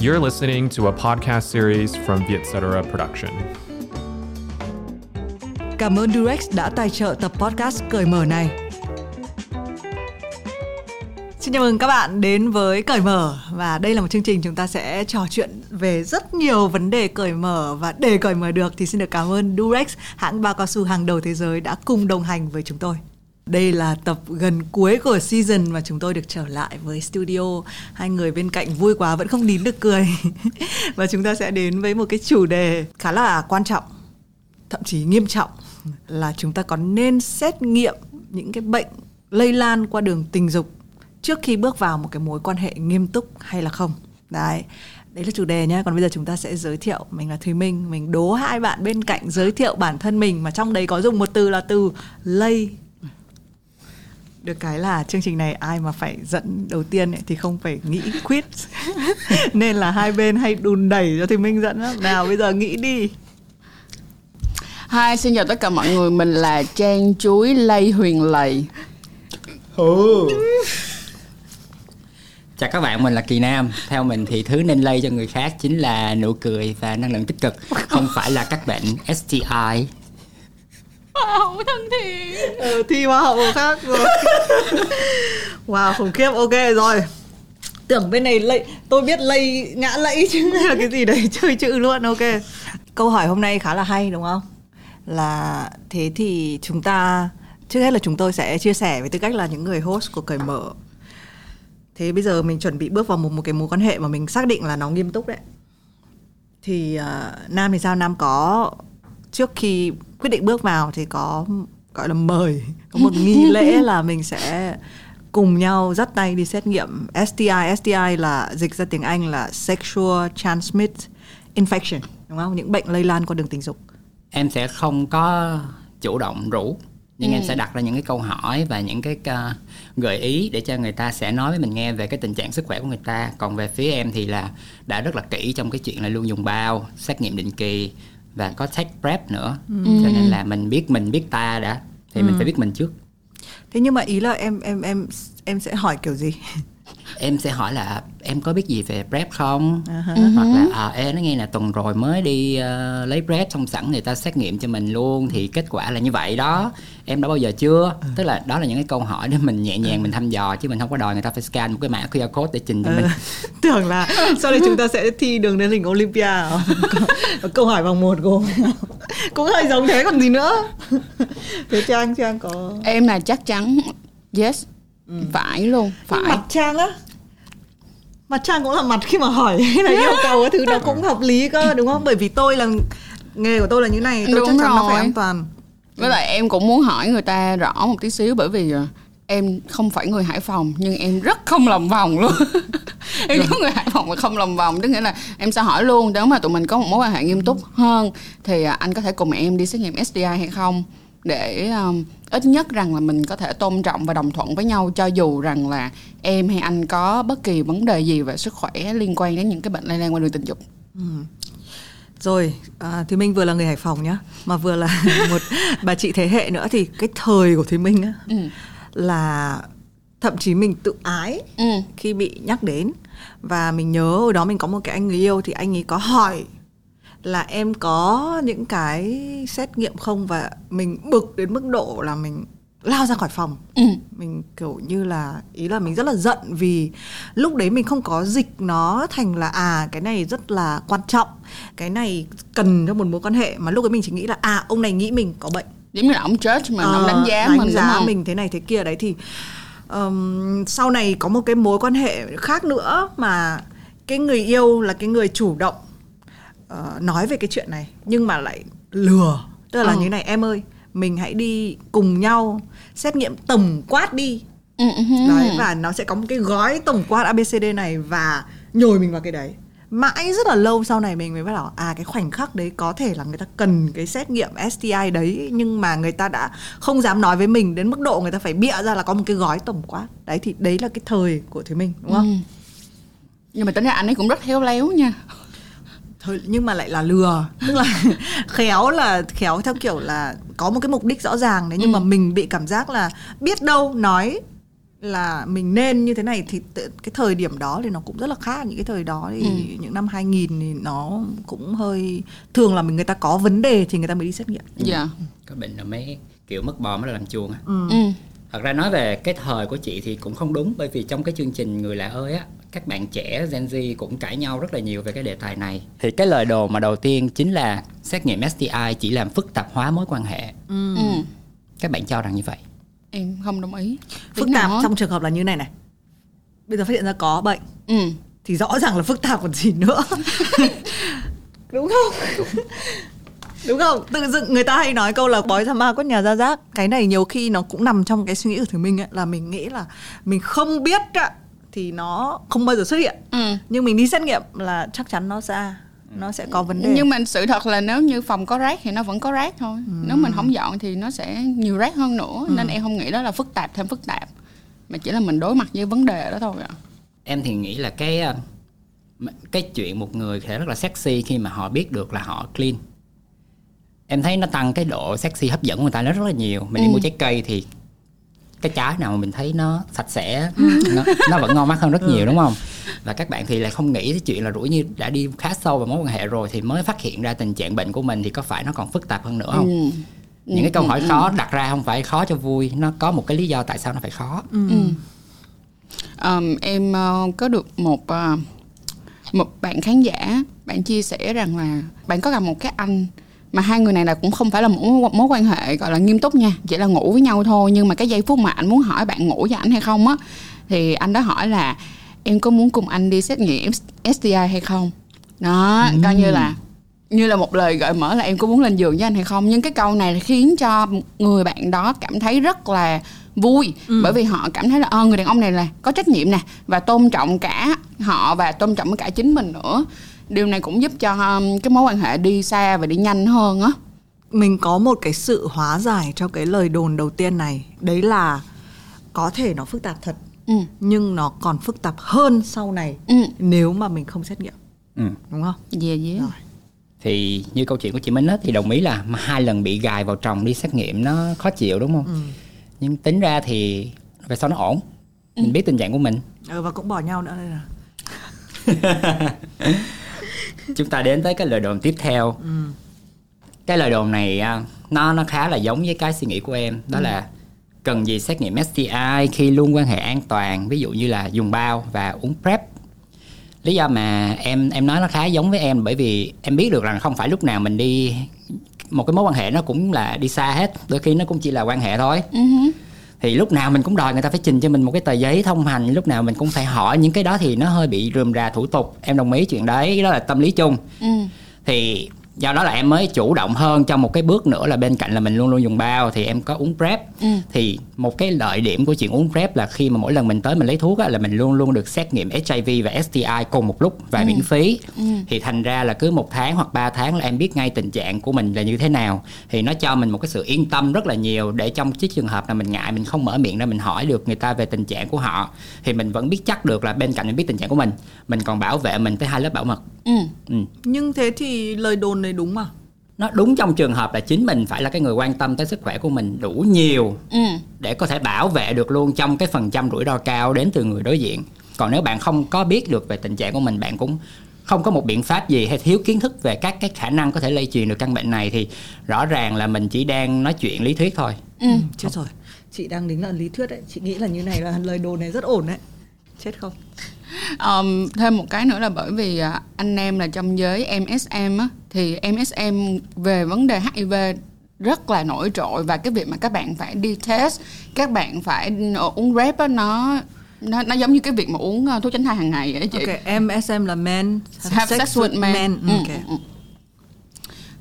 You're listening to a podcast series from Vietcetera Production. Cảm ơn Durex đã tài trợ tập podcast cởi mở này. Xin chào mừng các bạn đến với Cởi Mở và đây là một chương trình chúng ta sẽ trò chuyện về rất nhiều vấn đề cởi mở và để cởi mở được thì xin được cảm ơn Durex, hãng bao cao su hàng đầu thế giới đã cùng đồng hành với chúng tôi. Đây là tập gần cuối của season mà chúng tôi được trở lại với studio. Hai người bên cạnh vui quá vẫn không nín được cười. và chúng ta sẽ đến với một cái chủ đề khá là quan trọng, thậm chí nghiêm trọng là chúng ta có nên xét nghiệm những cái bệnh lây lan qua đường tình dục trước khi bước vào một cái mối quan hệ nghiêm túc hay là không. Đấy, đấy là chủ đề nhé còn bây giờ chúng ta sẽ giới thiệu mình là thùy minh mình đố hai bạn bên cạnh giới thiệu bản thân mình mà trong đấy có dùng một từ là từ lây được cái là chương trình này ai mà phải dẫn đầu tiên ấy, thì không phải nghĩ quit nên là hai bên hay đùn đẩy cho thì minh dẫn lắm. Nào bây giờ nghĩ đi. Hi, xin chào tất cả mọi người, mình là Trang Chuối Lây Huyền Lầy Chào các bạn, mình là Kỳ Nam. Theo mình thì thứ nên lây cho người khác chính là nụ cười và năng lượng tích cực, không phải là các bệnh STI. Hậu thân thiện. Ừ, thi hoa hậu khác rồi. Wow khủng khiếp. Ok rồi. Tưởng bên này lây tôi biết lây ngã lẫy chứ là cái gì đấy chơi chữ luôn. Ok. Câu hỏi hôm nay khá là hay đúng không? Là thế thì chúng ta trước hết là chúng tôi sẽ chia sẻ với tư cách là những người host của cởi mở. Thế bây giờ mình chuẩn bị bước vào một một cái mối quan hệ mà mình xác định là nó nghiêm túc đấy. Thì uh, nam thì sao? Nam có trước khi quyết định bước vào thì có gọi là mời có một nghi lễ là mình sẽ cùng nhau dắt tay đi xét nghiệm STI STI là dịch ra tiếng Anh là sexual transmit infection đúng không? Những bệnh lây lan qua đường tình dục. Em sẽ không có chủ động rủ, nhưng em sẽ đặt ra những cái câu hỏi và những cái uh, gợi ý để cho người ta sẽ nói với mình nghe về cái tình trạng sức khỏe của người ta. Còn về phía em thì là đã rất là kỹ trong cái chuyện là luôn dùng bao, xét nghiệm định kỳ và có tech prep nữa. Cho nên là mình biết mình biết ta đã thì mình phải biết mình trước. thế nhưng mà ý là em em em em sẽ hỏi kiểu gì em sẽ hỏi là em có biết gì về prep không? Uh-huh. hoặc là à, ê nó nghe là tuần rồi mới đi ờ, lấy prep xong sẵn người ta xét nghiệm cho mình luôn thì kết quả là như vậy đó. Em đã bao giờ chưa? Ừ. tức là đó là những cái câu hỏi để mình nhẹ nhàng mình thăm dò chứ mình không có đòi người ta phải scan một cái mã QR code để trình cho mình. Ờ, tưởng là sau đây chúng ta sẽ thi đường đến hình Olympia. Câu hỏi vòng một gồm. Cũng hơi giống thế còn gì nữa? Thế trang trang có Em là chắc chắn Yes Phải luôn Phải. mặt trang á mặt trang cũng là mặt khi mà hỏi hay là yêu cầu cái thứ nó cũng hợp lý cơ đúng không? Bởi vì tôi là nghề của tôi là như này tôi Đúng chắc chắn nó phải an toàn. Với lại em cũng muốn hỏi người ta rõ một tí xíu Bởi vì ờ, em không phải người Hải Phòng Nhưng em rất không lòng vòng luôn. Em giống người Hải Phòng mà không lòng vòng Tức nghĩa là em sẽ hỏi luôn Nếu mà tụi mình có một mối quan hệ nghiêm túc hơn Thì ờ, anh có thể cùng em đi xét nghiệm STI hay không để um, ít nhất rằng là mình có thể tôn trọng và đồng thuận với nhau cho dù rằng là em hay anh có bất kỳ vấn đề gì về sức khỏe liên quan đến những cái bệnh lây lan qua đường tình dục rồi à, Thúy Minh vừa là người Hải Phòng nhá mà vừa là một bà chị thế hệ nữa thì cái thời của Thúy Minh á Ừ. là thậm chí mình tự ái Ừ. khi bị nhắc đến và mình nhớ hồi đó mình có một cái anh người yêu thì anh ấy có hỏi là em có những cái xét nghiệm không? Và mình bực đến mức độ là mình lao ra khỏi phòng. Ừ. mình kiểu như là ý là mình rất là giận vì lúc đấy mình không có dịch nó thành là à cái này rất là quan trọng cái này cần cho một mối quan hệ. Mà lúc ấy mình chỉ nghĩ là à ông này nghĩ mình có bệnh. Giống như là ông judge mình ông Ờ, đánh giá đánh mình giá đúng không? mình thế này thế kia. Đấy thì ừm, sau này có một cái mối quan hệ khác nữa mà cái người yêu là cái người chủ động ờ, nói về cái chuyện này nhưng mà lại lừa tức là Ờ. như này em ơi mình hãy đi cùng nhau xét nghiệm tổng quát đi Ừ, ừ, ừ. đấy và nó sẽ có một cái gói tổng quát ABCD này và nhồi mình vào cái đấy mãi rất là lâu sau này mình mới bắt đầu à cái khoảnh khắc đấy có thể là người ta cần cái xét nghiệm STI đấy nhưng mà người ta đã không dám nói với mình đến mức độ người ta phải bịa ra là có một cái gói tổng quát đấy thì đấy là cái thời của Thúy Minh đúng không? Ừ. nhưng mà tính ra anh ấy cũng rất khéo léo nha Thôi, nhưng mà lại là lừa tức là khéo là khéo theo kiểu là có một cái mục đích rõ ràng đấy nhưng Ừ. mà mình bị cảm giác là biết đâu nói là mình nên như thế này thì tự- cái thời điểm đó thì nó cũng rất là khác những cái thời đó thì Ừ. những năm 2000 thì nó cũng hơi thường là mình người ta có vấn đề thì người ta mới đi xét nghiệm. dạ có bệnh là mấy kiểu mất bò mới là làm chuồng á Ừ. ừ. thật ra nói về cái thời của chị thì cũng không đúng bởi vì trong cái chương trình người lạ ơi á các bạn trẻ Gen Z cũng cãi nhau rất là nhiều về cái đề tài này thì cái lời đồ mà đầu tiên chính là xét nghiệm STI chỉ làm phức tạp hóa mối quan hệ Ừ. các bạn cho rằng như vậy em không đồng ý Phức Tí tạp nào á. trong trường hợp là như này này. Bây giờ phát hiện ra có bệnh ừ. thì rõ ràng là phức tạp còn gì nữa. đúng không? đúng không? Tự dưng người ta hay nói câu là bói ra ma quất nhà ra rác. Cái này nhiều khi nó cũng nằm trong cái suy nghĩ của thử mình ấy, là mình nghĩ là mình không biết ạ thì nó không bao giờ xuất hiện. Ừ. Nhưng mình đi xét nghiệm là chắc chắn nó ra nó sẽ có vấn đề. nhưng mà sự thật là nếu như phòng có rác thì nó vẫn có rác thôi. Nếu mình không dọn thì nó sẽ nhiều rác hơn nữa. Nên em không nghĩ đó là phức tạp thêm phức tạp. Mà chỉ là mình đối mặt với vấn đề đó thôi ạ. Em thì nghĩ là cái ờ, cái chuyện một người sẽ rất là sexy khi mà họ biết được là họ clean. Em thấy nó tăng cái độ sexy hấp dẫn của người ta rất rất là nhiều. Mình đi Ừ. mua trái cây thì cái trái nào mà mình thấy nó sạch sẽ nó, nó vẫn ngon mắt hơn rất nhiều đúng không? Và các bạn thì lại không nghĩ cái chuyện là rủi như đã đi khá sâu vào mối quan hệ rồi thì mới phát hiện ra tình trạng bệnh của mình thì có phải nó còn phức tạp hơn nữa không? Ừ. những cái câu hỏi khó đặt ra không phải khó cho vui nó có một cái lý do tại sao nó phải khó. Ừ. Ờm, em ờ, có được một ờ, một bạn khán giả bạn chia sẻ rằng là bạn có gặp một cái anh mà hai người này là cũng không phải là một mối, quan hệ gọi là nghiêm túc nha. Chỉ là ngủ với nhau thôi. Nhưng mà cái giây phút mà anh muốn hỏi bạn ngủ với ảnh hay không á thì anh đó hỏi là em có muốn cùng anh đi xét nghiệm STI hay không? Đó coi như là như là một lời gợi mở là em có muốn lên giường với anh hay không. Nhưng cái câu này khiến cho người bạn đó cảm thấy rất là vui. Bởi vì họ cảm thấy là ờ, người đàn ông này là có trách nhiệm nè và tôn trọng cả họ và tôn trọng cả chính mình nữa điều này cũng giúp cho um, cái mối quan hệ đi xa và đi nhanh hơn á mình có một cái sự hóa giải cho cái lời đồn đầu tiên này đấy là có thể nó phức tạp thật ừ. nhưng nó còn phức tạp hơn sau này Ừ. nếu mà mình không xét nghiệm ừ. đúng không yeah, yeah. Rồi. thì như câu chuyện của chị Minh á, thì đồng ý là mà hai lần bị gài vào chồng đi xét nghiệm nó khó chịu đúng không nhưng tính ra thì về sau nó ổn mình biết tình trạng của mình ừ, và cũng bỏ nhau nữa đây là chúng ta đến tới cái lời đồn tiếp theo. Cái lời đồn này à, nó nó khá là giống với cái suy nghĩ của em. Đó là cần gì xét nghiệm STI khi luôn quan hệ an toàn ví dụ như là dùng bao và uống prep. Lý do mà em em nói nó khá giống với em bởi vì em biết được rằng không phải lúc nào mình đi một cái mối quan hệ nó cũng là đi xa hết đôi khi nó cũng chỉ là quan hệ thôi. Ừ hứ. Thì lúc nào mình cũng đòi người ta phải trình cho mình một cái tờ giấy thông hành lúc nào mình cũng phải hỏi. Những cái đó thì nó hơi bị rườm rà thủ tục. Em đồng ý chuyện đấy đó là tâm lý chung. Ừ. thì do đó là em mới chủ động hơn trong một cái bước nữa là bên cạnh là mình luôn luôn dùng bao thì em có uống prep Ừ. thì một cái lợi điểm của chuyện uống prep là khi mà mỗi lần mình tới mình lấy thuốc á, là mình luôn luôn được xét nghiệm HIV và STI cùng một lúc và miễn phí. Thì thành ra là cứ một tháng hoặc 3 tháng là em biết ngay tình trạng của mình là như thế nào. Thì nó cho mình một cái sự yên tâm rất là nhiều để trong cái trường hợp nào mình ngại mình không mở miệng ra mình hỏi được người ta về tình trạng của họ thì mình vẫn biết chắc được là bên cạnh mình biết tình trạng của mình. Mình còn bảo vệ mình tới hai lớp bảo mật. Ừ. ừ. nhưng thế thì lời đồn này đúng mà nó đúng trong trường hợp là chính mình phải là cái người quan tâm tới sức khỏe của mình đủ nhiều Ừ. để có thể bảo vệ được luôn trong cái phần trăm rủi ro cao đến từ người đối diện. Còn nếu bạn không có biết được về tình trạng của mình bạn cũng không có một biện pháp gì hay thiếu kiến thức về các cái khả năng có thể lây truyền được căn bệnh này thì rõ ràng là mình chỉ đang nói chuyện lý thuyết thôi. Ừ. chết rồi. Chị đang đính là lý thuyết đấy. Chị nghĩ là như này là lời đồn này rất ổn đấy. Chết không Um, thêm một cái nữa là bởi vì à, anh em là trong giới MSM á, thì MSM về vấn đề HIV rất là nổi trội và cái việc mà các bạn phải đi test các bạn phải uống rep á, nó nó nó giống như cái việc mà uống uh, thuốc tránh thai hàng ngày ấy chị ok MSM là men have sex with men, Ừ, Ừ, ok. ừ.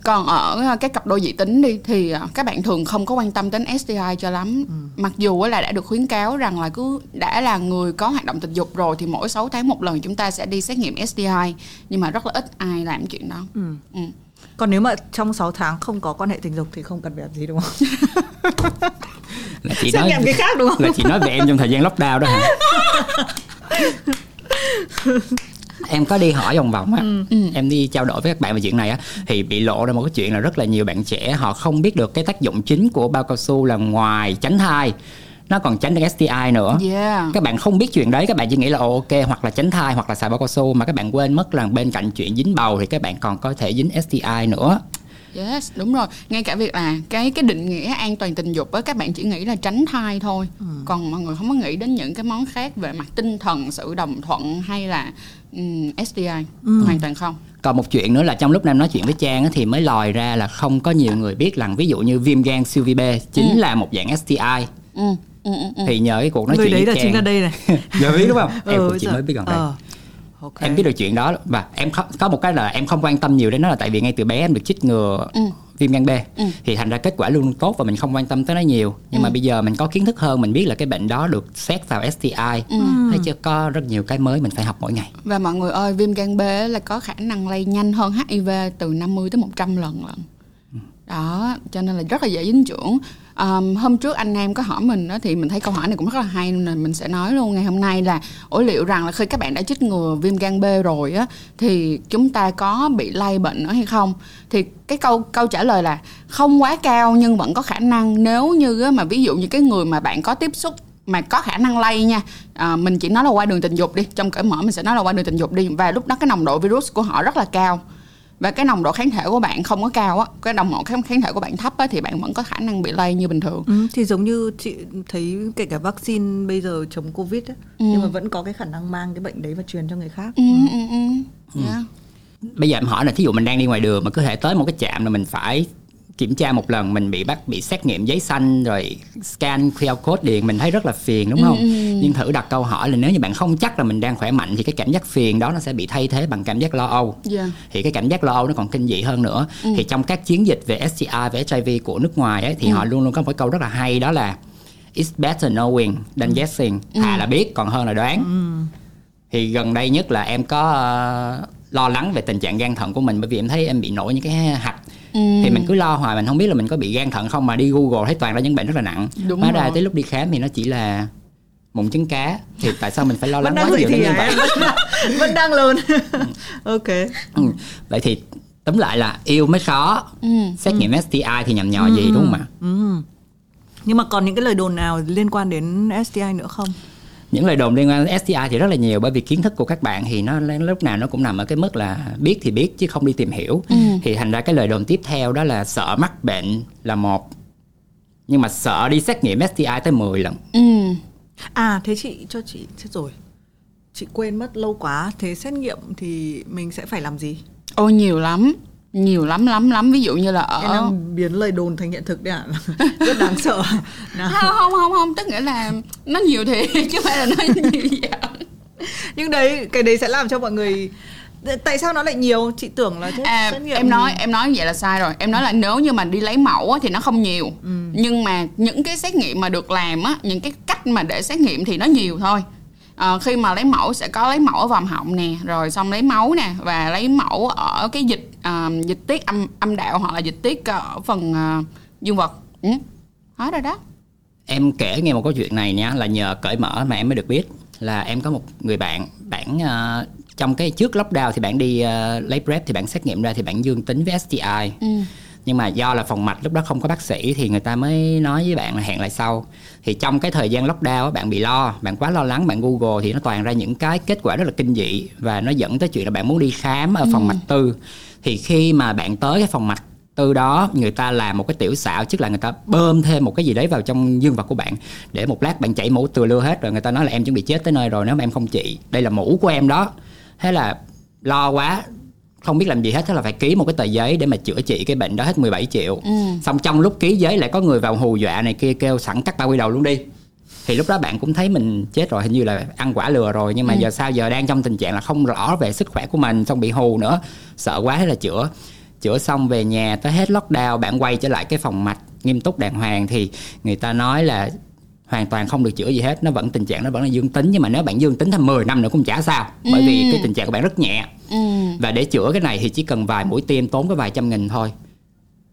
Còn ở uh, cái cặp đôi dị tính đi thì uh, các bạn thường không có quan tâm đến STI cho lắm. Mặc dù á là đã được khuyến cáo rằng là cứ đã là người có hoạt động tình dục rồi thì mỗi 6 tháng một lần chúng ta sẽ đi xét nghiệm STI nhưng mà rất là ít ai làm chuyện đó. Ừ. ừ. còn nếu mà trong 6 tháng không có quan hệ tình dục thì không cần phải làm gì đúng không? Là chị xét nói nghiệm cái khác đúng không? là chị nói về em trong thời gian lockdown đó hả em có đi hỏi vòng vòng á. Em đi trao đổi với các bạn về chuyện này á thì bị lộ ra một cái chuyện là rất là nhiều bạn trẻ họ không biết được cái tác dụng chính của bao cao su là ngoài tránh thai nó còn tránh được STI nữa. Yeah. các bạn không biết chuyện đấy các bạn chỉ nghĩ là ok hoặc là tránh thai hoặc là xài bao cao su. Mà các bạn quên mất là bên cạnh chuyện dính bầu thì các bạn còn có thể dính STI nữa. Yes, đúng rồi. Ngay cả việc là cái cái định nghĩa an toàn tình dục á các bạn chỉ nghĩ là tránh thai thôi. Còn mọi người không có nghĩ đến những cái món khác về mặt tinh thần, sự đồng thuận hay là um, STI. Hoàn toàn không. còn một chuyện nữa là trong lúc nam nói chuyện với trang á, thì mới lòi ra là không có nhiều người biết rằng ví dụ như viêm gan siêu vi B chính là một dạng STI Ừ. Ừ, ừ, ừ. thì nhờ cái cuộc nói người chuyện đấy với là chính là trang đây này giờ biết đúng không em Ừ, cũng chỉ mới biết gần đây ờ. Ok. em biết được chuyện đó và em không, có một cái là em không quan tâm nhiều đến nó là tại vì ngay từ bé em được chích ngừa Ừ. viêm gan B Ừ. thì thành ra kết quả luôn tốt và mình không quan tâm tới nó nhiều nhưng mà bây giờ mình có kiến thức hơn mình biết là cái bệnh đó được xét vào STI Ừ. thấy chưa có rất nhiều cái mới mình phải học mỗi ngày Và mọi người ơi, viêm gan B là có khả năng lây nhanh hơn HIV từ 50 tới 100 lần lận. Đó, cho nên là rất là dễ dính trưởng. Um, hôm trước anh Nam có hỏi mình đó thì mình thấy câu hỏi này cũng rất là hay nên mình sẽ nói luôn ngày hôm nay là ủa liệu rằng là khi các bạn đã chích ngừa viêm gan B rồi á thì chúng ta có bị lây bệnh nữa hay không? Thì cái câu câu trả lời là không quá cao nhưng vẫn có khả năng nếu như á, mà ví dụ như cái người mà bạn có tiếp xúc mà có khả năng lây nha à, mình chỉ nói là qua đường tình dục đi trong cởi mở mình sẽ nói là qua đường tình dục đi và lúc đó cái nồng độ virus của họ rất là cao và cái nồng độ kháng thể của bạn không có cao á cái nồng độ kháng kháng thể của bạn thấp á thì bạn vẫn có khả năng bị lây như bình thường. Ừ, thì giống như chị thấy kể cả vaccine bây giờ chống covid ấy, nhưng mà vẫn có cái khả năng mang cái bệnh đấy và truyền cho người khác. Ừ, ừ, ừ. Yeah. bây giờ em hỏi là thí dụ mình đang đi ngoài đường mà cứ thể tới một cái trạm là mình phải kiểm tra một lần mình bị bắt bị xét nghiệm giấy xanh rồi scan QR code điện mình thấy rất là phiền đúng không? nhưng thử đặt câu hỏi là nếu như bạn không chắc là mình đang khỏe mạnh thì cái cảm giác phiền đó nó sẽ bị thay thế bằng cảm giác lo âu. Yeah. thì cái cảm giác lo âu nó còn kinh dị hơn nữa. Thì trong các chiến dịch về STI và HIV của nước ngoài ấy, thì họ luôn luôn có một cái câu rất là hay đó là it's better knowing than guessing. Thà là biết còn hơn là đoán. Thì gần đây nhất là em có ờ, lo lắng về tình trạng gan thận của mình bởi vì em thấy em bị nổi những cái hạch thì mình cứ lo hoài mình không biết là mình có bị gan thận không mà đi google thấy toàn là những bệnh rất là nặng. Đúng hóa ra tới lúc đi khám thì nó chỉ là mụn trứng cá. Thì tại sao mình phải lo lắng quá nhiều đến như vậy? Vẫn đang lớn ok. Ừ. vậy thì tóm lại là yêu mới khó. Ừ. xét nghiệm STI thì nhầm nhò gì đúng không ạ? Ừ. nhưng mà còn những cái lời đồn nào liên quan đến STI nữa không những lời đồn liên quan đến STI thì rất là nhiều bởi vì kiến thức của các bạn thì nó lúc nào nó cũng nằm ở cái mức là biết thì biết chứ không đi tìm hiểu. Thì thành ra cái lời đồn tiếp theo đó là sợ mắc bệnh là một. Nhưng mà sợ đi xét nghiệm STI tới 10 lần. Ừ. à thế chị cho chị chết rồi. Chị quên mất lâu quá. Thế xét nghiệm thì mình sẽ phải làm gì? Ôi nhiều lắm nhiều lắm lắm lắm. Ví dụ như là em ở đang biến lời đồn thành hiện thực đấy ạ. Rất đáng sợ. Nào. Không không không tức nghĩa là nó nhiều thiệt chứ không phải là nó nhiều. Dạng nhưng đấy cái đấy sẽ làm cho mọi người tại sao nó lại nhiều? Chị tưởng là à, xét nghiệm em nói em nói vậy là sai rồi. Em nói là nếu như mà đi lấy mẫu á, thì nó không nhiều. Ừ. nhưng mà những cái xét nghiệm mà được làm á những cái cách mà để xét nghiệm thì nó nhiều thôi. Ờ, khi mà lấy mẫu sẽ có lấy mẫu ở vòm họng nè rồi xong lấy máu nè và lấy mẫu ở cái dịch à, dịch tiết âm âm đạo hoặc là dịch tiết ở phần à, dương vật. Ừ. hết rồi đó. Em kể nghe một câu chuyện này nha là nhờ cởi mở mà em mới được biết là em có một người bạn bạn ờ, trong cái trước lockdown thì bạn đi ờ, lấy prep thì bạn xét nghiệm ra thì bạn dương tính với STI ừ. nhưng mà do là phòng mạch lúc đó không có bác sĩ thì người ta mới nói với bạn là hẹn lại sau. Thì trong cái thời gian lockdown bạn bị lo bạn quá lo lắng bạn google thì nó toàn ra những cái kết quả rất là kinh dị và nó dẫn tới chuyện là bạn muốn đi khám ở phòng mạch tư thì khi mà bạn tới cái phòng mạch tư đó người ta làm một cái tiểu xạo tức là người ta bơm thêm một cái gì đấy vào trong dương vật của bạn để một lát bạn chảy mũ từa lưa hết rồi người ta nói là em chuẩn bị chết tới nơi rồi nếu mà em không trị đây là mũ của em đó. Thế là lo quá không biết làm gì hết thế là phải ký một cái tờ giấy để mà chữa trị cái bệnh đó hết 17 triệu. Xong trong lúc ký giấy lại có người vào hù dọa này kia kêu sẵn cắt bao quy đầu luôn đi thì lúc đó bạn cũng thấy mình chết rồi hình như là ăn quả lừa rồi nhưng mà giờ sao giờ đang trong tình trạng là không rõ về sức khỏe của mình xong bị hù nữa sợ quá thế là chữa. Chữa xong về nhà tới hết lockdown bạn quay trở lại cái phòng mạch nghiêm túc đàng hoàng thì người ta nói là hoàn toàn không được chữa gì hết. Nó vẫn tình trạng nó vẫn là dương tính nhưng mà nếu bạn dương tính thêm 10 năm nữa cũng chả sao bởi vì cái tình trạng của bạn rất nhẹ. Ừ. và để chữa cái này thì chỉ cần vài mũi tiêm tốn có vài trăm nghìn thôi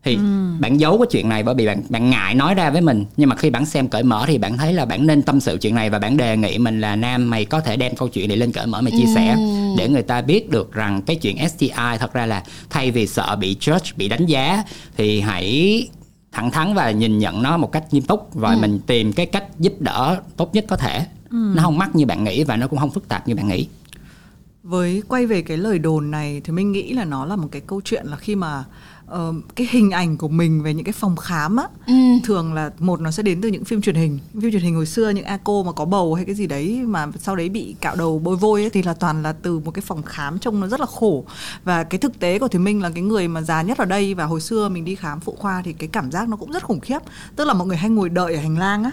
thì bạn giấu cái chuyện này bởi vì bạn bạn ngại nói ra với mình. Nhưng mà khi bạn xem cởi mở thì bạn thấy là bạn nên tâm sự chuyện này và bạn đề nghị mình là nam mày có thể đem câu chuyện này lên cởi mở mày chia sẻ để người ta biết được rằng cái chuyện STI thật ra là thay vì sợ bị judge bị đánh giá thì hãy thẳng thắn và nhìn nhận nó một cách nghiêm túc rồi mình tìm cái cách giúp đỡ tốt nhất có thể. Nó không mắc như bạn nghĩ và nó cũng không phức tạp như bạn nghĩ. Với quay về cái lời đồn này thì mình nghĩ là nó là một cái câu chuyện là khi mà ờ, cái hình ảnh của mình về những cái phòng khám á Ừ. thường là một nó sẽ đến từ những phim truyền hình. Phim truyền hình hồi xưa những a cô mà có bầu hay cái gì đấy mà sau đấy bị cạo đầu bôi vôi ấy, thì là toàn là từ một cái phòng khám trông nó rất là khổ. Và cái thực tế của thì minh là cái người mà già nhất ở đây và hồi xưa mình đi khám phụ khoa thì cái cảm giác nó cũng rất khủng khiếp. Tức là mọi người hay ngồi đợi ở hành lang á.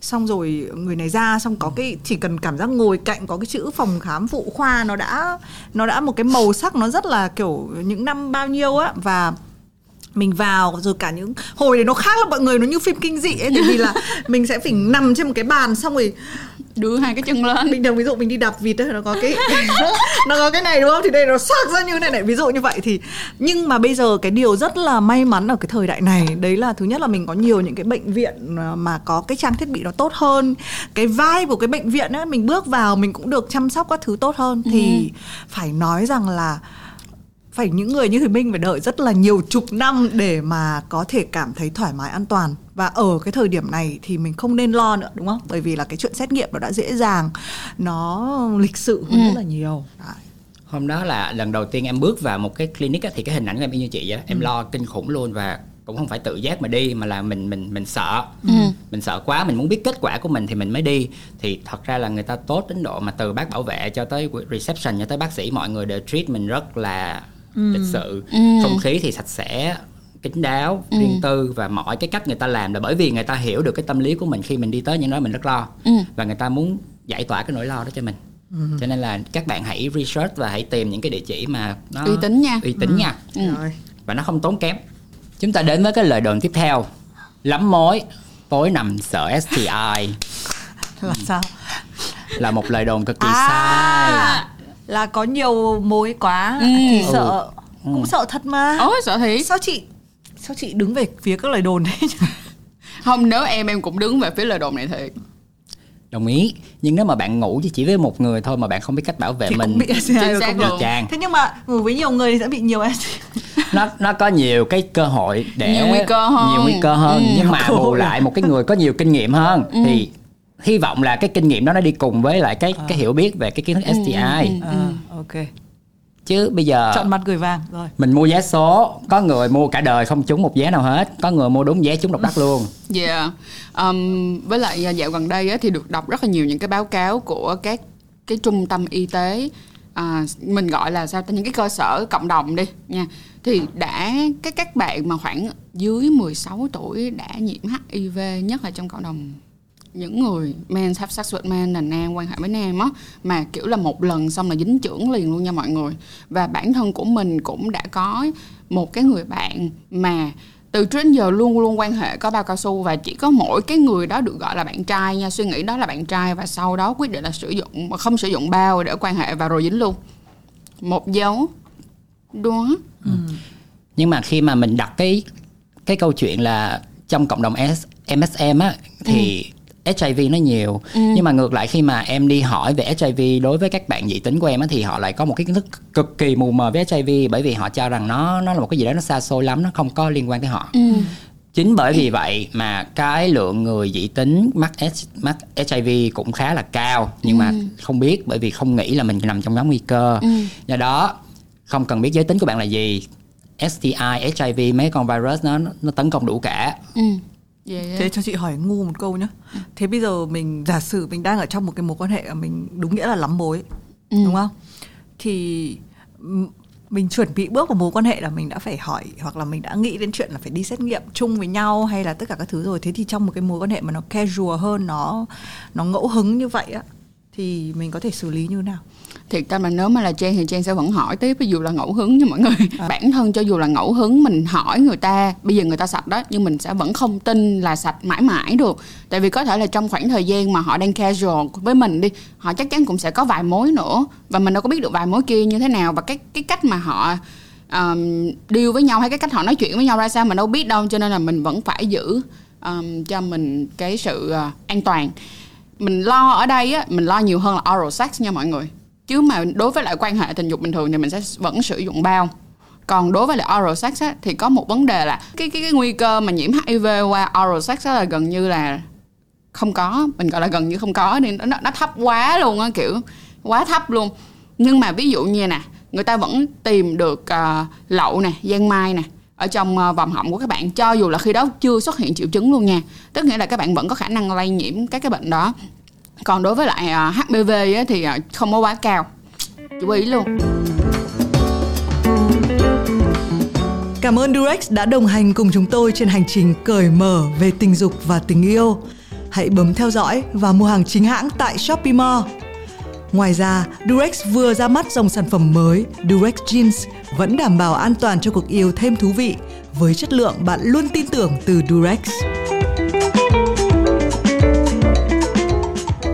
Xong rồi người này ra xong có cái chỉ cần cảm giác ngồi cạnh có cái chữ phòng khám phụ khoa nó đã nó đã một cái màu sắc nó rất là kiểu những năm bao nhiêu á. Và mình vào rồi cả những hồi đấy nó khác là mọi người nó như phim kinh dị ấy vì là mình sẽ phải nằm trên một cái bàn xong rồi đưa hai cái chân lên. Bình thường ví dụ mình đi đạp vịt ấy nó có cái nó có cái này đúng không? Thì đây nó sắc ra như này này. Ví dụ như vậy thì nhưng mà bây giờ cái điều rất là may mắn ở cái thời đại này đấy là thứ nhất là mình có nhiều những cái bệnh viện à, mà có cái trang thiết bị nó tốt hơn. Cái vai của cái bệnh viện ấy mình bước vào mình cũng được chăm sóc các thứ tốt hơn. Thì phải nói rằng là phải những người như Thùy Minh phải đợi rất là nhiều chục năm để mà có thể cảm thấy thoải mái an toàn. Và ở cái thời điểm này thì mình không nên lo nữa đúng không? Bởi vì là cái chuyện xét nghiệm nó đã dễ dàng nó lịch sự hơn rất là nhiều. Đấy. hôm đó là lần đầu tiên em bước vào một cái clinic á, thì cái hình ảnh của em y như chị vậy đó. em lo kinh khủng luôn và cũng không phải tự giác mà đi mà là mình mình mình sợ. Mình sợ quá mình muốn biết kết quả của mình thì mình mới đi. Thì thật ra là người ta tốt đến độ mà từ bác bảo vệ cho tới reception cho tới bác sĩ mọi người đều treat mình rất là lịch sự không khí thì sạch sẽ kín đáo riêng tư và mọi cái cách người ta làm là bởi vì người ta hiểu được cái tâm lý của mình khi mình đi tới những nơi mình rất lo và người ta muốn giải tỏa cái nỗi lo đó cho mình. Cho nên là các bạn hãy research và hãy tìm những cái địa chỉ mà nó Uy tín nha. uy tín nha. Rồi. và nó không tốn kém. Chúng ta đến với cái lời đồn tiếp theo. Lắm mối tối nằm sợ STI là sao? Là một lời đồn cực kỳ sai. à là có nhiều mối quá. Ừ. thì sợ. Cũng sợ thật mà. Ôi sợ thiệt. Sao chị sao chị đứng về phía các lời đồn đấy không nếu em em cũng đứng về phía lời đồn này thiệt. Đồng ý. Nhưng nếu mà bạn ngủ chỉ với một người thôi mà bạn không biết cách bảo vệ thì mình. cũng bị STI nhận. luôn. chàng. Thế nhưng mà ngủ với nhiều người thì sẽ bị nhiều STI nó nó có nhiều cái cơ hội để Nhiều nguy cơ hơn. nhiều nguy cơ hơn. Ừ. nhưng mà bù lại một cái người có nhiều kinh nghiệm hơn Ừ. thì hy vọng là cái kinh nghiệm đó nó đi cùng với lại cái cái hiểu biết về cái kiến thức Ừ, STI à, ok. Chứ bây giờ chọn mặt gửi vàng rồi. mình mua vé số có người mua cả đời không trúng một vé nào hết có người mua đúng vé trúng độc đắc luôn. Yeah. Um, với lại à, dạo gần đây á, thì được đọc rất là nhiều những cái báo cáo của các cái trung tâm y tế. À, mình gọi là sao ta những cái cơ sở cộng đồng đi nha. Thì đã các các bạn mà khoảng dưới 16 tuổi đã nhiễm HIV nhất là trong cộng đồng những người men have sex with men là nam quan hệ với nam á mà kiểu là một lần xong là dính chưởng liền luôn nha mọi người. Và bản thân của mình cũng đã có một cái người bạn mà từ trước đến giờ luôn luôn quan hệ có bao cao su và chỉ có mỗi cái người đó được gọi là bạn trai nha suy nghĩ đó là bạn trai và sau đó quyết định là sử dụng không sử dụng bao để quan hệ và rồi dính luôn. Một dấu đó nhưng mà khi mà mình đặt cái cái câu chuyện là trong cộng đồng S, MSM á thì HIV nó nhiều. Nhưng mà ngược lại khi mà em đi hỏi về HIV đối với các bạn dị tính của em á thì họ lại có một cái kiến thức cực kỳ mù mờ với HIV bởi vì họ cho rằng nó nó là một cái gì đó nó xa xôi lắm nó không có liên quan tới họ. Chính bởi vì vậy mà cái lượng người dị tính mắc H, mắc HIV cũng khá là cao. Nhưng mà không biết bởi vì không nghĩ là mình nằm trong nhóm nguy cơ. Do đó không cần biết giới tính của bạn là gì. STI, HIV mấy con virus nó nó tấn công đủ cả. Ừ. yeah, yeah. Thế cho chị hỏi ngu một câu nhé. Thế bây giờ mình giả sử mình đang ở trong một cái mối quan hệ mà mình đúng nghĩa là lắm mối, đúng không? Thì mình chuẩn bị bước vào mối quan hệ là mình đã phải hỏi hoặc là mình đã nghĩ đến chuyện là phải đi xét nghiệm chung với nhau hay là tất cả các thứ rồi. Thế thì trong một cái mối quan hệ mà nó casual hơn, nó nó ngẫu hứng như vậy á thì mình có thể xử lý như thế nào? Thiệt ra mà nếu mà là Trang thì Trang sẽ vẫn hỏi tiếp ví dụ là ngẫu hứng nha mọi người. Bản thân cho dù là ngẫu hứng mình hỏi người ta bây giờ người ta sạch đó nhưng mình sẽ vẫn không tin là sạch mãi mãi được. Tại vì có thể là trong khoảng thời gian mà họ đang casual với mình đi họ chắc chắn cũng sẽ có vài mối nữa. Và mình đâu có biết được vài mối kia như thế nào và cái cái cách mà họ um, deal với nhau hay cái cách họ nói chuyện với nhau ra sao mình đâu biết đâu cho nên là mình vẫn phải giữ um, cho mình cái sự uh, an toàn. Mình lo ở đây á mình lo nhiều hơn là oral sex nha mọi người chứ mà đối với lại quan hệ tình dục bình thường thì mình sẽ vẫn sử dụng bao. Còn đối với lại oral sex á, thì có một vấn đề là cái cái cái nguy cơ mà nhiễm HIV qua oral sex á là gần như là không có. Mình gọi là gần như không có nên nó nó thấp quá luôn á kiểu quá thấp luôn. Nhưng mà ví dụ như nè người ta vẫn tìm được uh, lậu nè giang mai nè ở trong uh, vòng họng của các bạn cho dù là khi đó chưa xuất hiện triệu chứng luôn nha. Tức nghĩa là các bạn vẫn có khả năng lây nhiễm các cái bệnh đó còn đối với lại à, HPV á, thì à, không có quá cao chú ý luôn Cảm ơn Durex đã đồng hành cùng chúng tôi trên hành trình cởi mở về tình dục và tình yêu. Hãy bấm theo dõi và mua hàng chính hãng tại Shopee Mall. Ngoài ra, Durex vừa ra mắt dòng sản phẩm mới Durex Jeans vẫn đảm bảo an toàn cho cuộc yêu thêm thú vị với chất lượng bạn luôn tin tưởng từ Durex.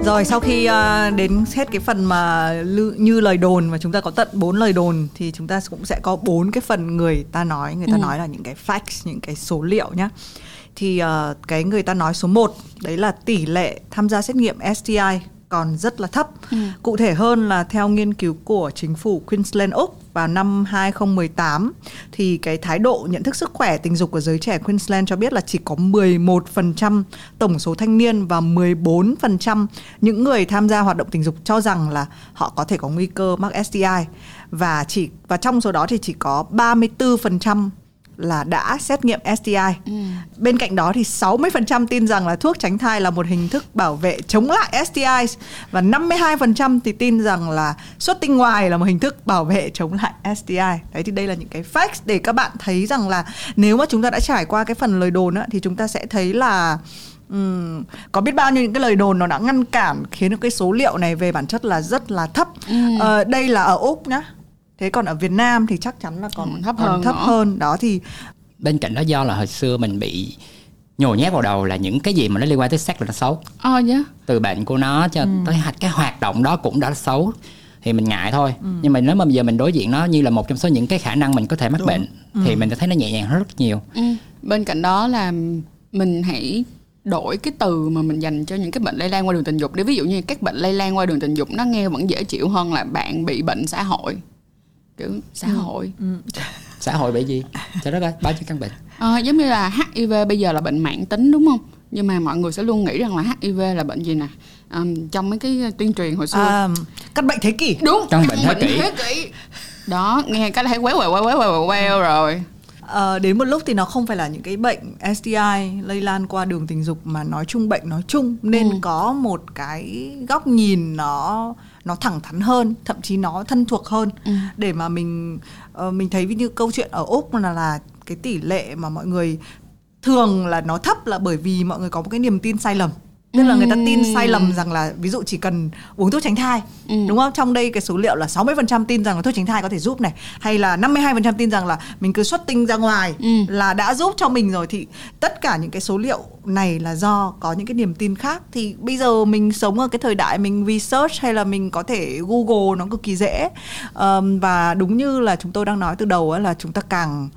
Rồi sau khi uh, đến hết cái phần mà như lời đồn và chúng ta có tận 4 lời đồn thì chúng ta cũng sẽ có bốn cái phần người ta nói, người ta ừ. nói là những cái facts, những cái số liệu nhá. Thì uh, cái người ta nói số 1 đấy là tỷ lệ tham gia xét nghiệm STI còn rất là thấp. Ừ. Cụ thể hơn là theo nghiên cứu của chính phủ Queensland Úc vào năm 2018 thì cái thái độ nhận thức sức khỏe tình dục của giới trẻ Queensland cho biết là chỉ có 11% tổng số thanh niên và 14% những người tham gia hoạt động tình dục cho rằng là họ có thể có nguy cơ mắc STI và chỉ và trong số đó thì chỉ có 34% là đã xét nghiệm STI. Ừ. Bên cạnh đó thì 60% tin rằng là thuốc tránh thai là một hình thức bảo vệ chống lại STI và 52% thì tin rằng là xuất tinh ngoài là một hình thức bảo vệ chống lại STI. Đấy thì đây là những cái facts để các bạn thấy rằng là nếu mà chúng ta đã trải qua cái phần lời đồn á, thì chúng ta sẽ thấy là Ừ, có biết bao nhiêu những cái lời đồn nó đã ngăn cản khiến cái số liệu này về bản chất là rất là thấp. Ừ. Ờ, đây là ở úc nhá thế còn ở Việt Nam thì chắc chắn là còn ừ, thấp còn hơn thấp nữa. hơn đó thì bên cạnh đó do là hồi xưa mình bị nhồi nhét vào đầu là những cái gì mà nó liên quan tới sex là nó xấu ờ oh, yeah. từ bệnh của nó cho ừ. tới cái hoạt động đó cũng đã xấu thì mình ngại thôi ừ. nhưng mà nếu mà bây giờ mình đối diện nó như là một trong số những cái khả năng mình có thể mắc Đúng. bệnh ừ. thì mình thấy nó nhẹ nhàng hơn rất nhiều ừ. bên cạnh đó là mình hãy đổi cái từ mà mình dành cho những cái bệnh lây lan qua đường tình dục để ví dụ như các bệnh lây lan qua đường tình dục nó nghe vẫn dễ chịu hơn là bạn bị bệnh xã hội kiểu xã ừ. hội. Ừ. xã hội bị gì cho đó bao nhiêu căn bệnh. À, giống như là hiv bây giờ là bệnh mạng tính đúng không? Nhưng mà mọi người sẽ luôn nghĩ rằng là hiv là bệnh gì nè? Um, trong mấy cái tuyên truyền hồi xưa. À, căn bệnh thế kỷ. Đúng căn bệnh thế kỷ. thế kỷ. Đó nghe cái thấy quéo quẹo quéo quéo quéo quéo rồi. À, đến một lúc thì nó không phải là những cái bệnh STI lây lan qua đường tình dục mà nói chung bệnh nói chung. Nên ừ. có một cái góc nhìn nó nó thẳng thắn hơn thậm chí nó thân thuộc hơn ừ. để mà mình uh, mình thấy như câu chuyện ở úc là là cái tỷ lệ mà mọi người thường là nó thấp là bởi vì mọi người có một cái niềm tin sai lầm tức là người ta tin sai lầm rằng là ví dụ chỉ cần uống thuốc tránh thai ừ. đúng không? Trong đây cái số liệu là 60% tin rằng là thuốc tránh thai có thể giúp này hay là 52% tin rằng là mình cứ xuất tinh ra ngoài ừ. là đã giúp cho mình rồi thì tất cả những cái số liệu này là do có những cái niềm tin khác. Thì bây giờ mình sống ở cái thời đại mình research hay là mình có thể google nó cực kỳ dễ. Um, và đúng như là chúng tôi đang nói từ đầu là chúng ta càng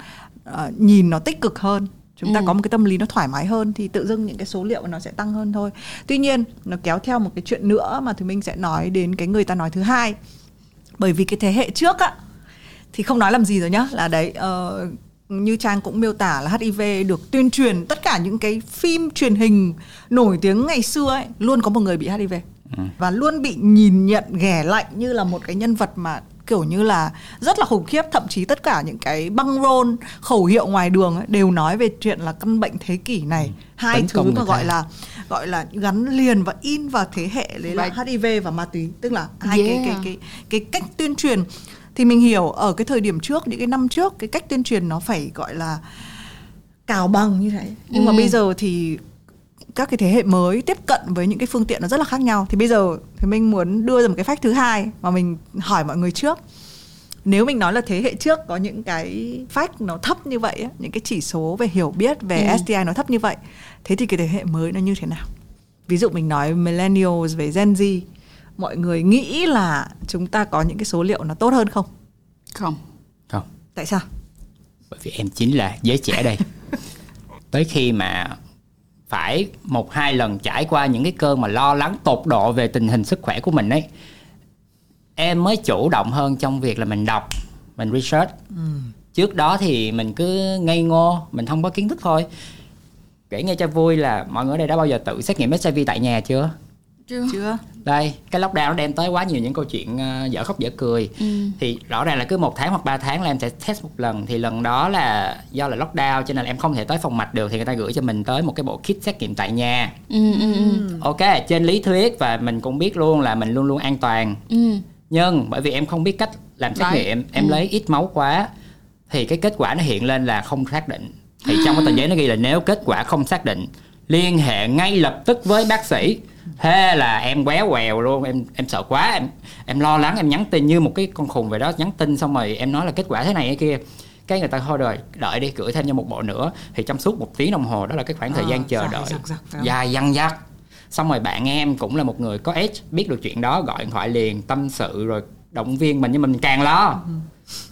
uh, nhìn nó tích cực hơn chúng ta ừ. có một cái tâm lý nó thoải mái hơn thì tự dưng những cái số liệu nó sẽ tăng hơn thôi tuy nhiên nó kéo theo một cái chuyện nữa mà thì mình sẽ nói đến cái người ta nói thứ hai bởi vì cái thế hệ trước á thì không nói làm gì rồi nhá là đấy uh, như trang cũng miêu tả là hiv được tuyên truyền tất cả những cái phim truyền hình nổi tiếng ngày xưa ấy luôn có một người bị hiv ừ. và luôn bị nhìn nhận ghẻ lạnh như là một cái nhân vật mà kiểu như là rất là khủng khiếp thậm chí tất cả những cái băng rôn khẩu hiệu ngoài đường ấy, đều nói về chuyện là căn bệnh thế kỷ này ừ. hai thứ mà gọi là gọi là gắn liền và in vào thế hệ đấy là HIV và ma túy tức là hai yeah. cái cái cái cái cách tuyên truyền thì mình hiểu ở cái thời điểm trước những cái năm trước cái cách tuyên truyền nó phải gọi là cào bằng như thế nhưng ừ. mà bây giờ thì các cái thế hệ mới tiếp cận với những cái phương tiện nó rất là khác nhau. Thì bây giờ thì mình muốn đưa ra một cái phách thứ hai mà mình hỏi mọi người trước. Nếu mình nói là thế hệ trước có những cái phách nó thấp như vậy những cái chỉ số về hiểu biết về ừ. STI nó thấp như vậy thế thì cái thế hệ mới nó như thế nào? Ví dụ mình nói millennials về Gen Z mọi người nghĩ là chúng ta có những cái số liệu nó tốt hơn không? Không. Không. Tại sao? Bởi vì em chính là giới trẻ đây. Tới khi mà phải một hai lần trải qua những cái cơn mà lo lắng tột độ về tình hình sức khỏe của mình ấy. Em mới chủ động hơn trong việc là mình đọc mình research. Ừ. trước đó thì mình cứ ngây ngô mình không có kiến thức thôi. Kể nghe cho vui là mọi người ở đây đã bao giờ tự xét nghiệm HIV tại nhà chưa chưa. Chưa. Đây cái lockdown nó đem tới quá nhiều những câu chuyện uh, dở khóc dở cười. Ừ. thì rõ ràng là cứ một tháng hoặc 3 tháng là em sẽ test một lần. Thì lần đó là do là lockdown cho nên là em không thể tới phòng mạch được. Thì người ta gửi cho mình tới một cái bộ kit xét nghiệm tại nhà. Ừ, ừ, ừ. ok trên lý thuyết và mình cũng biết luôn là mình luôn luôn an toàn. Ừ. nhưng bởi vì em không biết cách làm xét Đấy. nghiệm em lấy ít máu quá thì cái kết quả nó hiện lên là không xác định. Thì trong cái tờ giấy nó ghi là nếu kết quả không xác định liên hệ ngay lập tức với bác sĩ. Thế là em quéo quèo luôn. Em em sợ quá. Em em lo lắng em nhắn tin như một cái con khùng vậy đó. Nhắn tin xong rồi em nói là kết quả thế này cái kia. Cái người ta thôi rồi đợi đi gửi thêm cho một bộ nữa. Thì trong suốt một tiếng đồng hồ đó là cái khoảng thời À, gian chờ dài đợi. phải không? dài dằng dặc. Xong rồi bạn em cũng là một người có age biết được chuyện đó gọi điện thoại liền tâm sự rồi động viên mình nhưng mình càng lo.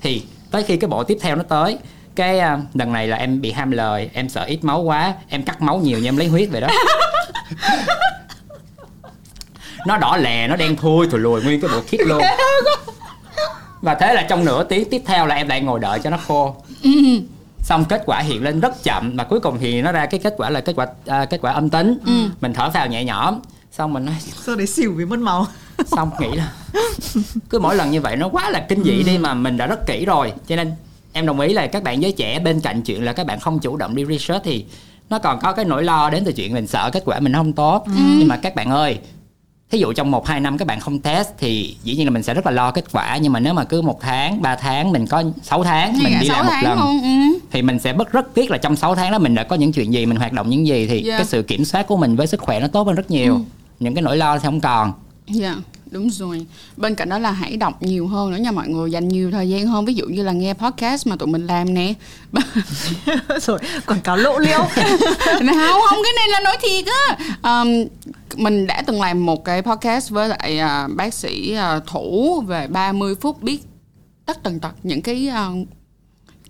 Thì tới khi cái bộ tiếp theo nó tới cái à, lần này là em bị ham lời em sợ ít máu quá em cắt máu nhiều như em lấy huyết vậy đó. Nó đỏ lè nó đen thui thùi lùi nguyên cái bộ kit luôn. Và thế là trong nửa tiếng tiếp theo là em lại ngồi đợi cho nó khô. Xong kết quả hiện lên rất chậm mà cuối cùng thì nó ra cái kết quả là kết quả à, kết quả âm tính. Mình thở phào nhẹ nhõm xong mình nói sau đấy xỉu vì mất máu? Xong nghĩ là cứ mỗi lần như vậy nó quá là kinh dị đi mà mình đã rất kỹ rồi cho nên em đồng ý là các bạn giới trẻ bên cạnh chuyện là các bạn không chủ động đi research thì nó còn có cái nỗi lo đến từ chuyện mình sợ kết quả mình không tốt. Nhưng mà các bạn ơi thí dụ trong một hai năm các bạn không test thì dĩ nhiên là mình sẽ rất là lo kết quả. Nhưng mà nếu mà cứ một tháng 3 tháng mình có 6 tháng Ngay mình cả đi lại một lần ừ. thì mình sẽ bất rất tiếc là trong 6 tháng đó mình đã có những chuyện gì mình hoạt động những gì thì Dạ. cái sự kiểm soát của mình với sức khỏe nó tốt hơn rất nhiều. Những cái nỗi lo sẽ không còn. Dạ, đúng rồi. Bên cạnh đó là hãy đọc nhiều hơn nữa nha mọi người, dành nhiều thời gian hơn. Ví dụ như là nghe podcast mà tụi mình làm nè. rồi quảng cáo lộ liễu không, không cái này là nói thiệt á. Ờm, mình đã từng làm một cái podcast với lại à, bác sĩ à, Thủ về 30 phút biết tất tần tật những cái à,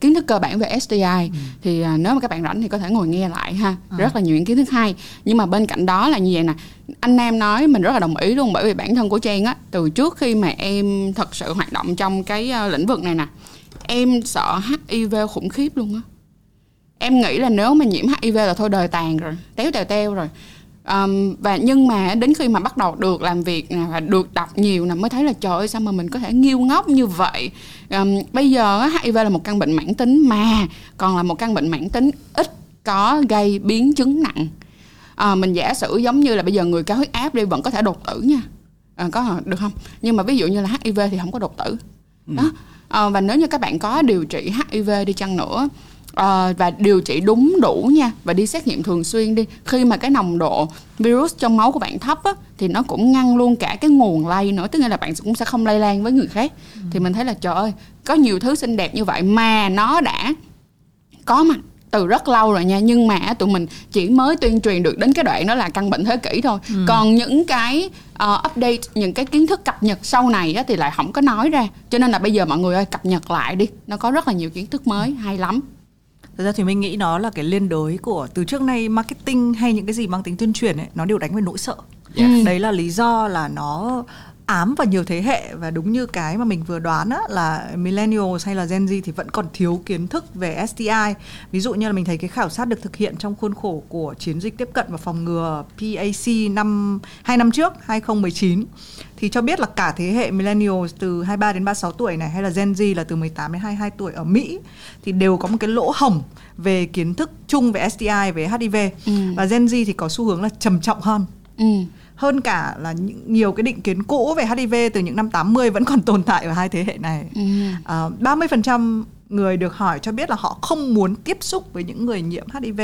kiến thức cơ bản về STI thì à, nếu mà các bạn rảnh thì có thể ngồi nghe lại ha. Rất là nhiều những kiến thức hay. Nhưng mà bên cạnh đó là như vậy nè. Anh Nam nói mình rất là đồng ý luôn bởi vì bản thân của Trang á từ trước khi mà em thật sự hoạt động trong cái à, lĩnh vực này nè em sợ HIV khủng khiếp luôn á. Em nghĩ là nếu mà nhiễm HIV là thôi đời tàn rồi téo tèo teo rồi Ờm, và nhưng mà đến khi mà bắt đầu được làm việc nè và được đọc nhiều nè mới thấy là trời ơi sao mà mình có thể nghiêu ngốc như vậy? Ờm, bây giờ HIV là một căn bệnh mãn tính mà còn là một căn bệnh mãn tính ít có gây biến chứng nặng. À, mình giả sử giống như là bây giờ người cao huyết áp đi vẫn có thể đột tử nha. À, có được không? Nhưng mà ví dụ như là HIV thì không có đột tử. Đó. À, và nếu như các bạn có điều trị HIV đi chăng nữa à, và điều trị đúng đủ nha. Và đi xét nghiệm thường xuyên đi. Khi mà cái nồng độ virus trong máu của bạn thấp á, thì nó cũng ngăn luôn cả cái nguồn lây nữa. Tức nghĩa là bạn cũng sẽ không lây lan với người khác. Thì mình thấy là trời ơi có nhiều thứ xinh đẹp như vậy mà nó đã có mặt từ rất lâu rồi nha. Nhưng mà tụi mình chỉ mới tuyên truyền được đến cái đoạn đó là căn bệnh thế kỷ thôi. Còn những cái ờ, update những cái kiến thức cập nhật sau này á, thì lại không có nói ra. Cho nên là bây giờ mọi người ơi cập nhật lại đi. Nó có rất là nhiều kiến thức mới hay lắm Thật ra thì mình nghĩ nó là cái liên đới của từ trước nay marketing hay những cái gì mang tính tuyên truyền ấy, nó đều đánh về nỗi sợ. Yes. Đấy là lý do là nó ám vào nhiều thế hệ và đúng như cái mà mình vừa đoán á, là millennials hay là Gen Z thì vẫn còn thiếu kiến thức về STI. Ví dụ như là mình thấy cái khảo sát được thực hiện trong khuôn khổ của chiến dịch tiếp cận và phòng ngừa PAC năm hai năm trước 2019 thì cho biết là cả thế hệ millennials từ 23 đến 36 tuổi này hay là Gen Z là từ 18 đến 22 tuổi ở Mỹ thì đều có một cái lỗ hổng về kiến thức chung về STI về HIV Ừ. và Gen Z thì có xu hướng là trầm trọng hơn ừ. Hơn cả là những, nhiều cái định kiến cũ về HIV từ những năm 80 vẫn còn tồn tại ở hai thế hệ này. Ừ. À, 30% người được hỏi cho biết là họ không muốn tiếp xúc với những người nhiễm HIV.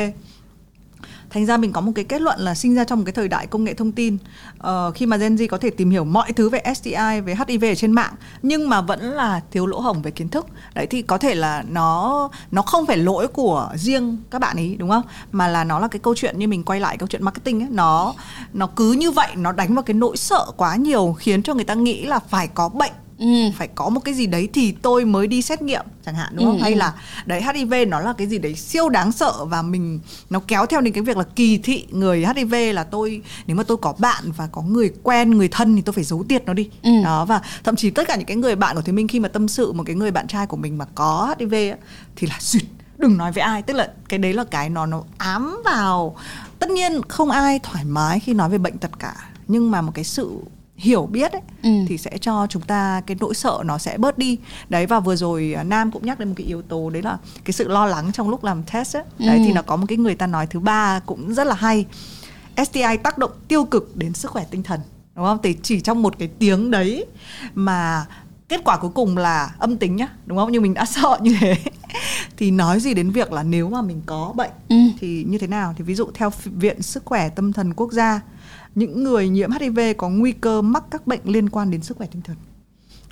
Thành ra mình có một cái kết luận là sinh ra trong một cái thời đại công nghệ thông tin ờ, khi mà Gen Z có thể tìm hiểu mọi thứ về STI, về HIV ở trên mạng nhưng mà vẫn là thiếu lỗ hổng về kiến thức. Đấy thì có thể là nó nó không phải lỗi của riêng các bạn ấy đúng không? Mà là nó là cái câu chuyện như mình quay lại câu chuyện marketing ấy, nó nó cứ như vậy nó đánh vào cái nỗi sợ quá nhiều khiến cho người ta nghĩ là phải có bệnh Ừ. phải có một cái gì đấy thì tôi mới đi xét nghiệm chẳng hạn đúng không Ừ, hay ừ. là đấy HIV nó là cái gì đấy siêu đáng sợ và mình nó kéo theo đến cái việc là kỳ thị người HIV là tôi nếu mà tôi có bạn và có người quen người thân thì tôi phải giấu tiệt nó đi Ừ. đó và thậm chí tất cả những cái người bạn của Thùy Minh khi mà tâm sự một cái người bạn trai của mình mà có HIV á, thì là duyệt đừng nói với ai tức là cái đấy là cái nó nó ám vào tất nhiên không ai thoải mái khi nói về bệnh tật cả nhưng mà một cái sự hiểu biết ấy, Ừ. thì sẽ cho chúng ta cái nỗi sợ nó sẽ bớt đi đấy và vừa rồi à, nam cũng nhắc đến một cái yếu tố đấy là cái sự lo lắng trong lúc làm test ấy. đấy Ừ. thì nó có một cái người ta nói thứ ba cũng rất là hay STI tác động tiêu cực đến sức khỏe tinh thần đúng không thì chỉ trong một cái tiếng đấy mà kết quả cuối cùng là âm tính nhá đúng không nhưng mình đã sợ như thế thì nói gì đến việc là nếu mà mình có bệnh Ừ. thì như thế nào thì ví dụ theo viện sức khỏe tâm thần quốc gia những người nhiễm HIV có nguy cơ mắc các bệnh liên quan đến sức khỏe tinh thần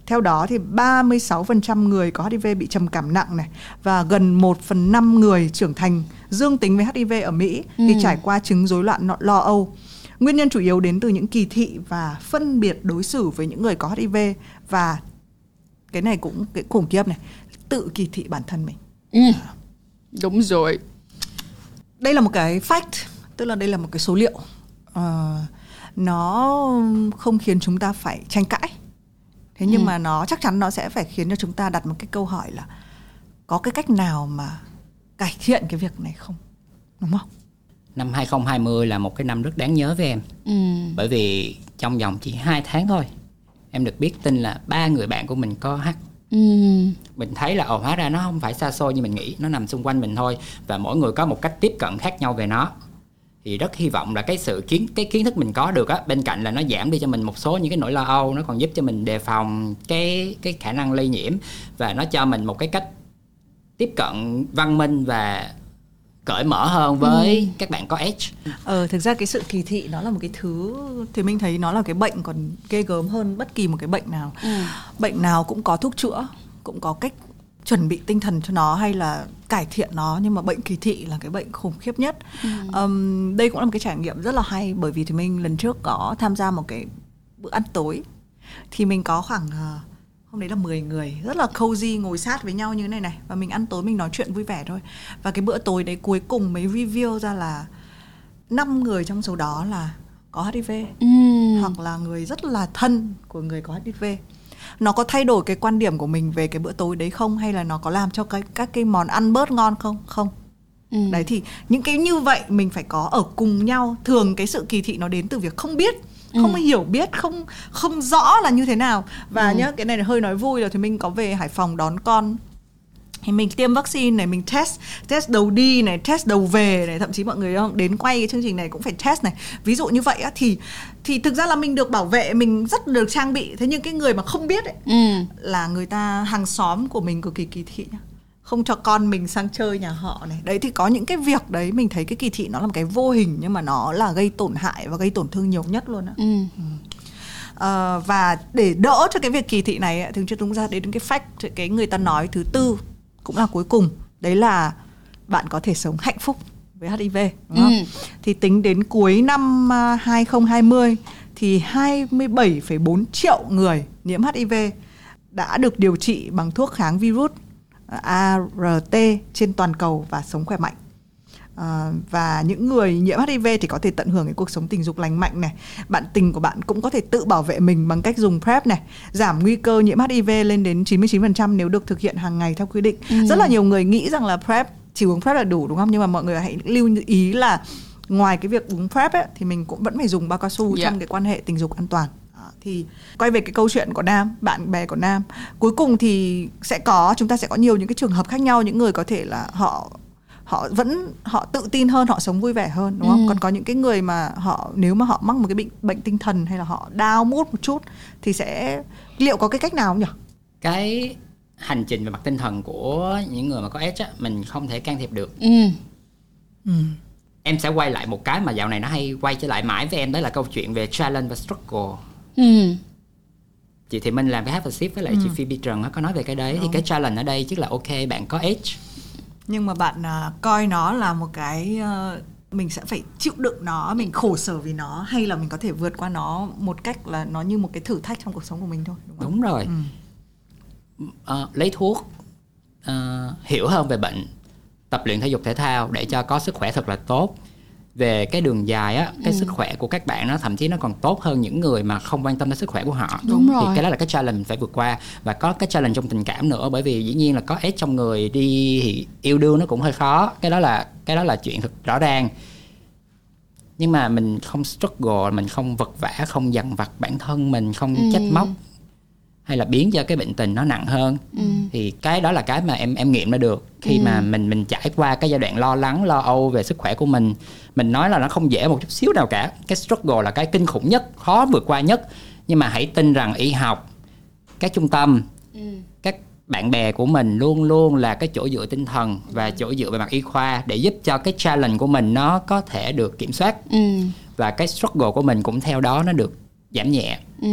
theo đó thì 36% người có HIV bị trầm cảm nặng này và gần 1 phần 5 người trưởng thành dương tính với HIV ở Mỹ thì Ừ. trải qua chứng rối loạn lo âu. Nguyên nhân chủ yếu đến từ những kỳ thị và phân biệt đối xử với những người có HIV và cái này cũng cái khủng khiếp này, tự kỳ thị bản thân mình. Ừ. Đúng rồi. đây là một cái fact tức là đây là một cái số liệu Ờ, nó không khiến chúng ta phải tranh cãi. Thế nhưng Ừ. mà nó chắc chắn nó sẽ phải khiến cho chúng ta đặt một cái câu hỏi là có cái cách nào mà cải thiện cái việc này không? Đúng không? Năm 2020 là một cái năm rất đáng nhớ với em. Ừ. Bởi vì trong vòng chỉ 2 tháng thôi Em được biết tin là ba người bạn của mình có H. Ừ. Mình thấy là ồ hóa ra nó không phải xa xôi như mình nghĩ. Nó nằm xung quanh mình thôi Và mỗi người có một cách tiếp cận khác nhau về nó thì rất hy vọng là cái sự kiến cái kiến thức mình có được á bên cạnh là nó giảm đi cho mình một số những cái nỗi lo âu nó còn giúp cho mình đề phòng cái cái khả năng lây nhiễm và nó cho mình một cái cách tiếp cận văn minh và cởi mở hơn với các bạn có H. Ờ thực ra cái sự kỳ thị nó là một cái thứ thì mình thấy nó là cái bệnh còn ghê gớm hơn bất kỳ một cái bệnh nào. Ừ. bệnh nào cũng có thuốc chữa cũng có cách chuẩn bị tinh thần cho nó hay là cải thiện nó nhưng mà bệnh kỳ thị là cái bệnh khủng khiếp nhất. Ừm, đây cũng là một cái trải nghiệm rất là hay bởi vì thì mình lần trước có tham gia một cái bữa ăn tối. Thì mình có khoảng ờ, hôm đấy là 10 người rất là cozy ngồi sát với nhau như thế này này. Và mình ăn tối mình nói chuyện vui vẻ thôi. Và cái bữa tối đấy cuối cùng mới reveal ra là năm người trong số đó là có HIV Ừ. hoặc là người rất là thân của người có HIV nó có thay đổi cái quan điểm của mình về cái bữa tối đấy không? Hay là nó có làm cho cái các cái món ăn bớt ngon không? Không. Ừ. đấy thì những cái như vậy mình phải có ở cùng nhau. Thường cái sự kỳ thị nó đến từ việc không biết không hiểu biết không không rõ là như thế nào. Và nhá cái này là hơi nói vui rồi thì mình có về Hải Phòng đón con. Thì mình tiêm vaccine này mình test test đầu đi này test đầu về này. Thậm chí mọi người không đến quay cái chương trình này cũng phải test này. Ví dụ như vậy á thì thì thực ra là mình được bảo vệ mình rất được trang bị. Thế nhưng cái người mà không biết ấy, Ừ. là người ta hàng xóm của mình cực kỳ kỳ thị nhá. Không cho con mình sang chơi nhà họ này. Đấy thì có những cái việc đấy mình thấy cái kỳ thị nó là một cái vô hình nhưng mà nó là gây tổn hại và gây tổn thương nhiều nhất luôn á. Ừ. Ờ, và để đỡ cho cái việc kỳ thị này ấy, thì chúng chúng ta đến cái fact cái người ta nói thứ tư cũng là cuối cùng. Đấy là bạn có thể sống hạnh phúc với HIV đúng không? Ừ. Thì tính đến cuối năm à, 2020 thì 27,4 triệu người nhiễm HIV đã được điều trị bằng thuốc kháng virus à, ART trên toàn cầu và sống khỏe mạnh. À, và những người nhiễm HIV thì có thể tận hưởng cái cuộc sống tình dục lành mạnh này. Bạn tình của bạn cũng có thể tự bảo vệ mình bằng cách dùng PrEP này, giảm nguy cơ nhiễm HIV lên đến 99% nếu được thực hiện hàng ngày theo quy định. Rất là nhiều người nghĩ rằng là PrEP chỉ uống PrEP là đủ đúng không? Nhưng mà mọi người hãy lưu ý là ngoài cái việc uống PrEP ấy, thì mình cũng vẫn phải dùng bao cao su Dạ. trong cái quan hệ tình dục an toàn. Thì quay về cái câu chuyện của Nam, bạn bè của Nam. Cuối cùng thì sẽ có chúng ta sẽ có nhiều những cái trường hợp khác nhau những người có thể là họ họ vẫn họ tự tin hơn họ sống vui vẻ hơn đúng không Ừ. còn có những cái người mà họ nếu mà họ mắc một cái bệnh bệnh tinh thần hay là họ đau mút một chút thì sẽ liệu có cái cách nào không nhỉ cái hành trình về mặt tinh thần của những người mà có H á, mình không thể can thiệp được. Ừ. em sẽ quay lại một cái mà dạo này nó hay quay trở lại mãi với em đó là câu chuyện về challenge và struggle. Ừ. chị thì mình làm cái hát và ship với lại chị Phoebe Trần có nói về cái đấy. Thì cái challenge ở đây tức là ok bạn có H nhưng mà bạn à, coi nó là một cái ờ, mình sẽ phải chịu đựng nó mình khổ sở vì nó hay là mình có thể vượt qua nó một cách là nó như một cái thử thách trong cuộc sống của mình thôi đúng không đúng rồi ờ, lấy thuốc ờ, hiểu hơn về bệnh tập luyện thể dục thể thao để cho có sức khỏe thật là tốt. Về cái đường dài á cái sức khỏe của các bạn nó thậm chí nó còn tốt hơn những người mà không quan tâm đến sức khỏe của họ. Đúng thì rồi. cái đó là cái challenge mình phải vượt qua. Và có cái challenge trong tình cảm nữa bởi vì dĩ nhiên là có ép trong người đi thì yêu đương nó cũng hơi khó. Cái đó là cái đó là chuyện thật rõ ràng. Nhưng mà mình không struggle mình không vật vã không dằn vặt bản thân mình không Ừ. trách móc hay là biến cho cái bệnh tình nó nặng hơn. Ừ. thì cái đó là cái mà em em nghiệm ra được. Khi mà mình mình trải qua cái giai đoạn lo lắng lo âu về sức khỏe của mình mình nói là nó không dễ một chút xíu nào cả. Cái struggle là cái kinh khủng nhất khó vượt qua nhất. Nhưng mà hãy tin rằng y học các trung tâm các bạn bè của mình luôn luôn là cái chỗ dựa tinh thần và chỗ dựa về mặt y khoa để giúp cho cái challenge của mình nó có thể được kiểm soát. Ừ. và cái struggle của mình cũng theo đó nó được giảm nhẹ. Ừ.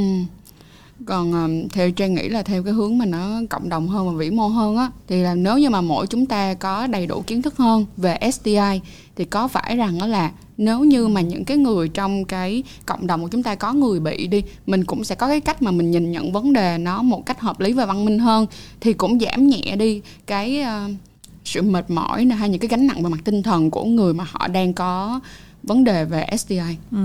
Còn um, theo Trang nghĩ là theo cái hướng mà nó cộng đồng hơn và vĩ mô hơn á thì là nếu như mà mỗi chúng ta có đầy đủ kiến thức hơn về STI thì có phải rằng đó là nếu như mà những cái người trong cái cộng đồng của chúng ta có người bị đi mình cũng sẽ có cái cách mà mình nhìn nhận vấn đề nó một cách hợp lý và văn minh hơn thì cũng giảm nhẹ đi cái uh, sự mệt mỏi hay những cái gánh nặng về mặt tinh thần của người mà họ đang có vấn đề về STI. Ừ.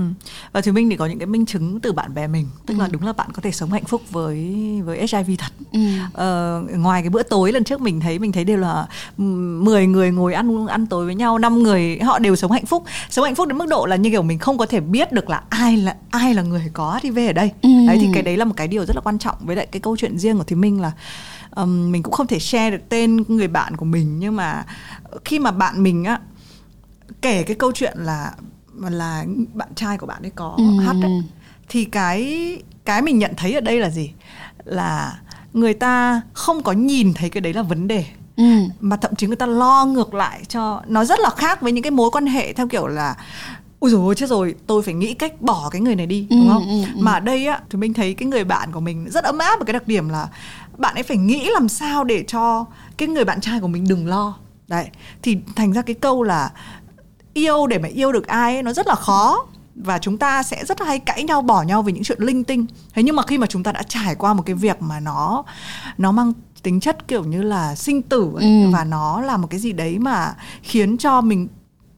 Và thì Minh thì có những cái minh chứng từ bạn bè mình Tức là đúng là bạn có thể sống hạnh phúc với với HIV thật Ừ. ờ, Ngoài cái bữa tối lần trước mình thấy Mình thấy đều là ừm, 10 người ngồi ăn ăn tối với nhau năm người họ đều sống hạnh phúc Sống hạnh phúc đến mức độ là như kiểu mình không có thể biết được là ai là ai là người có HIV ở đây Ừ. Đấy thì cái đấy là một cái điều rất là quan trọng Với lại cái câu chuyện riêng của Thùy Minh là ừm, Mình cũng không thể share được tên người bạn của mình Nhưng mà khi mà bạn mình á kể cái câu chuyện là là bạn trai của bạn ấy có Ừ. hát ấy, thì cái cái mình nhận thấy ở đây là gì là người ta không có nhìn thấy cái đấy là vấn đề Ừ. mà thậm chí người ta lo ngược lại cho nó rất là khác với những cái mối quan hệ theo kiểu là ui dồi ôi chết rồi tôi phải nghĩ cách bỏ cái người này đi đúng Ừ, không ừ, ừ. mà ở đây á thì mình thấy cái người bạn của mình rất ấm áp một cái đặc điểm là bạn ấy phải nghĩ làm sao để cho cái người bạn trai của mình đừng lo đấy thì thành ra cái câu là yêu để mà yêu được ai ấy, nó rất là khó và chúng ta sẽ rất hay cãi nhau bỏ nhau vì những chuyện linh tinh thế nhưng mà khi mà chúng ta đã trải qua một cái việc mà nó nó mang tính chất kiểu như là sinh tử ấy, Ừ. và nó là một cái gì đấy mà khiến cho mình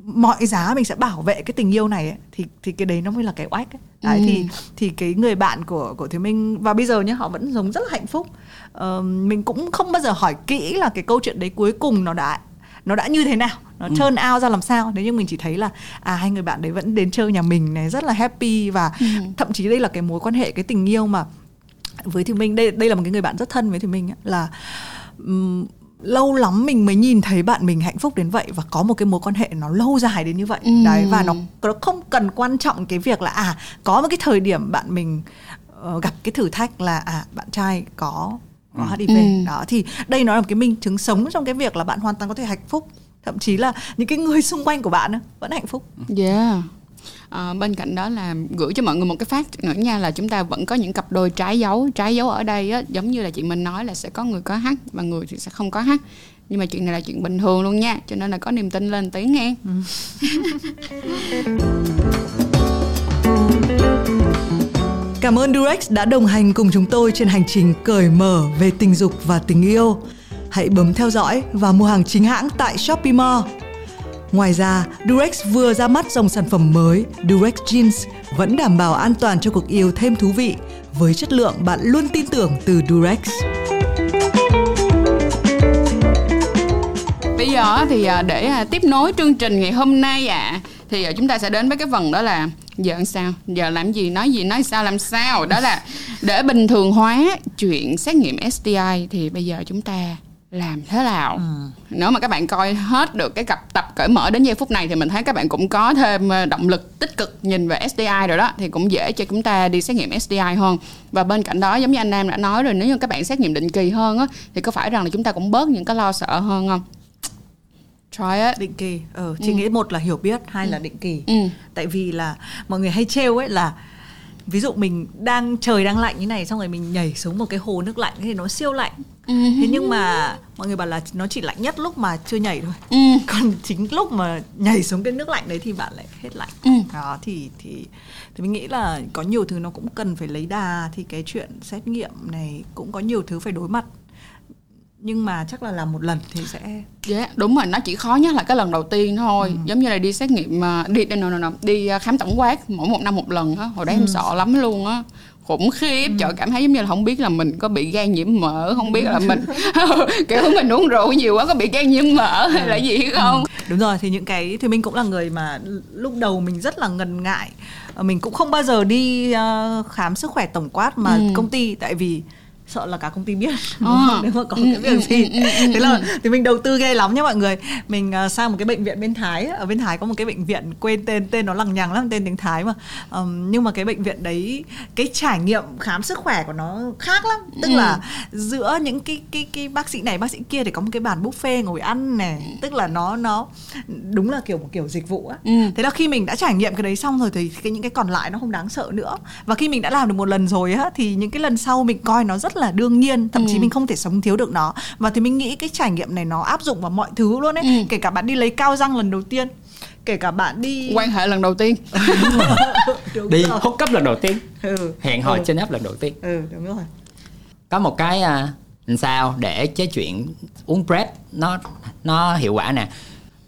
mọi giá mình sẽ bảo vệ cái tình yêu này ấy, thì thì cái đấy nó mới là cái oách ấy. Đấy, Ừ. thì thì cái người bạn của của Thúy Minh và bây giờ nhá họ vẫn sống rất là hạnh phúc Ờ, mình cũng không bao giờ hỏi kỹ là cái câu chuyện đấy cuối cùng nó đã nó đã như thế nào? Nó trơn ao ra làm sao? Thế nhưng mình chỉ thấy là à hai người bạn đấy vẫn đến chơi nhà mình này rất là happy và thậm chí đây là cái mối quan hệ cái tình yêu mà với thì minh đây đây là một cái người bạn rất thân với thì minh là ừm, lâu lắm mình mới nhìn thấy bạn mình hạnh phúc đến vậy và có một cái mối quan hệ nó lâu dài đến như vậy. Ừ. đấy và nó nó không cần quan trọng cái việc là à có một cái thời điểm bạn mình ờ, gặp cái thử thách là à bạn trai có có HIV Ừ. đó thì đây nó là một cái minh chứng sống trong cái việc là bạn hoàn toàn có thể hạnh phúc. Thậm chí là những cái người xung quanh của bạn vẫn hạnh phúc. Yeah. À, bên cạnh đó là gửi cho mọi người một cái phát nữa nha là chúng ta vẫn có những cặp đôi trái dấu. Trái dấu ở đây á, giống như là chị mình nói là sẽ có người có hát và người thì sẽ không có hát nhưng mà chuyện này là chuyện bình thường luôn nha cho nên là có niềm tin lên tiếng nghe Cảm ơn Durex đã đồng hành cùng chúng tôi trên hành trình cởi mở về tình dục và tình yêu. Hãy bấm theo dõi và mua hàng chính hãng tại Shopee Mall. Ngoài ra, Durex vừa ra mắt dòng sản phẩm mới Durex Jeans vẫn đảm bảo an toàn cho cuộc yêu thêm thú vị với chất lượng bạn luôn tin tưởng từ Durex. bây giờ thì à, để à, tiếp nối chương trình ngày hôm nay ạ thì à, chúng ta sẽ đến với cái phần đó là giờ làm sao? Giờ làm gì? Nói gì? Nói sao? Làm sao? Đó là để bình thường hóa chuyện xét nghiệm STI thì bây giờ chúng ta làm thế nào? Nếu mà các bạn coi hết được cái cặp tập cởi mở đến giây phút này thì mình thấy các bạn cũng có thêm ờ, động lực tích cực nhìn về STI rồi đó thì cũng dễ cho chúng ta đi xét nghiệm STI hơn. Và bên cạnh đó giống như anh Nam đã nói rồi nếu như các bạn xét nghiệm định kỳ hơn á thì có phải rằng là chúng ta cũng bớt những cái lo sợ hơn không try it. Định kỳ. Ờ chị nghĩ một là hiểu biết hai là định kỳ. Ừ. tại vì là mọi người hay trêu ấy là ví dụ mình đang trời đang lạnh như này xong rồi mình nhảy xuống một cái hồ nước lạnh thì nó siêu lạnh. Ừ. thế nhưng mà mọi người bảo là nó chỉ lạnh nhất lúc mà chưa nhảy thôi. Ừ. còn chính lúc mà nhảy xuống cái nước lạnh đấy thì bạn lại hết lạnh. Ừ. đó thì thì thì mình nghĩ là có nhiều thứ nó cũng cần phải lấy đà thì cái chuyện xét nghiệm này cũng có nhiều thứ phải đối mặt nhưng mà chắc là làm một lần thì sẽ Dạ yeah, đúng rồi nó chỉ khó nhất là cái lần đầu tiên thôi ừ. giống như là đi xét nghiệm mà đi đi no, no, no, đi à, khám tổng quát mỗi một năm một lần á hồi đấy ừ. em sợ lắm luôn á khủng khiếp ừ. trời cảm thấy giống như là không biết là mình có bị gan nhiễm mỡ không biết là mình kiểu mình uống rượu nhiều quá có bị gan nhiễm mỡ hay là gì không ừ. đúng rồi thì những cái thì mình cũng là người mà lúc đầu mình rất là ngần ngại ờ, mình cũng không bao giờ đi uh, khám sức khỏe tổng quát mà ừ. công ty tại vì sợ là cả công ty biết à. nếu mà có cái việc gì. thế là thì mình đầu tư ghê lắm nhé mọi người. Mình uh, sang một cái bệnh viện bên thái ở bên thái có một cái bệnh viện quên tên tên nó lằng nhằng lắm tên tiếng thái mà. Um, nhưng mà cái bệnh viện đấy cái trải nghiệm khám sức khỏe của nó khác lắm. Tức ừ. là giữa những cái cái cái bác sĩ này bác sĩ kia thì có một cái bàn buffet ngồi ăn này. Tức là nó nó đúng là kiểu một kiểu dịch vụ á. Ừ. thế là khi mình đã trải nghiệm cái đấy xong rồi thì cái những cái còn lại nó không đáng sợ nữa. Và khi mình đã làm được một lần rồi á thì những cái lần sau mình coi nó rất là đương nhiên thậm ừ. chí mình không thể sống thiếu được nó và thì mình nghĩ cái trải nghiệm này nó áp dụng vào mọi thứ luôn ấy ừ. kể cả bạn đi lấy cao răng lần đầu tiên kể cả bạn đi quan hệ lần đầu tiên đúng đi rồi. hút cấp lần đầu tiên ừ. hẹn hò ừ. trên app lần đầu tiên ừ đúng rồi có một cái à, làm sao để cái chuyện uống prep nó nó hiệu quả nè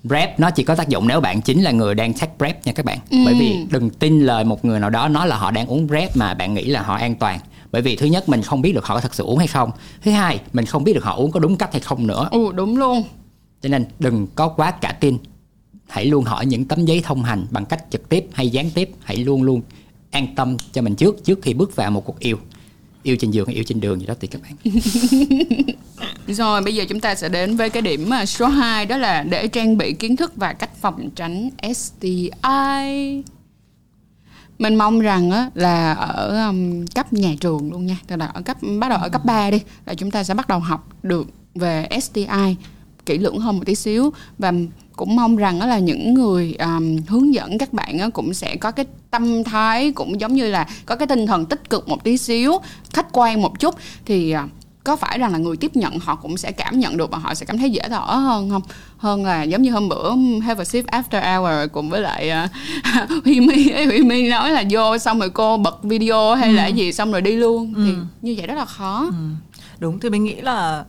prep nó chỉ có tác dụng nếu bạn chính là người đang take prep nha các bạn ừ. bởi vì đừng tin lời một người nào đó nói là họ đang uống prep mà bạn nghĩ là họ an toàn bởi vì thứ nhất mình không biết được họ có thật sự uống hay không. Thứ hai mình không biết được họ uống có đúng cách hay không nữa. Ừ đúng luôn. Cho nên đừng có quá cả tin. Hãy luôn hỏi những tấm giấy thông hành bằng cách trực tiếp hay gián tiếp. Hãy luôn luôn an tâm cho mình trước trước khi bước vào một cuộc yêu. Yêu trên giường yêu trên đường gì đó tùy các bạn. Rồi bây giờ chúng ta sẽ đến với cái điểm số 2 đó là để trang bị kiến thức và cách phòng tránh STI mình mong rằng á, là ở um, cấp nhà trường luôn nha. Tức là ở cấp bắt đầu ở cấp 3 đi là chúng ta sẽ bắt đầu học được về STI kỹ lưỡng hơn một tí xíu. Và cũng mong rằng đó là những người um, hướng dẫn các bạn cũng sẽ có cái tâm thái cũng giống như là có cái tinh thần tích cực một tí xíu khách quan một chút. Thì uh, có phải rằng là người tiếp nhận họ cũng sẽ cảm nhận được và họ sẽ cảm thấy dễ thở hơn không hơn là giống như hôm bữa have a sip after hour cùng với lại uh, Huy My Huy My nói là vô xong rồi cô bật video hay ừ. là gì xong rồi đi luôn ừ. thì như vậy rất là khó ừ. đúng thì mình nghĩ là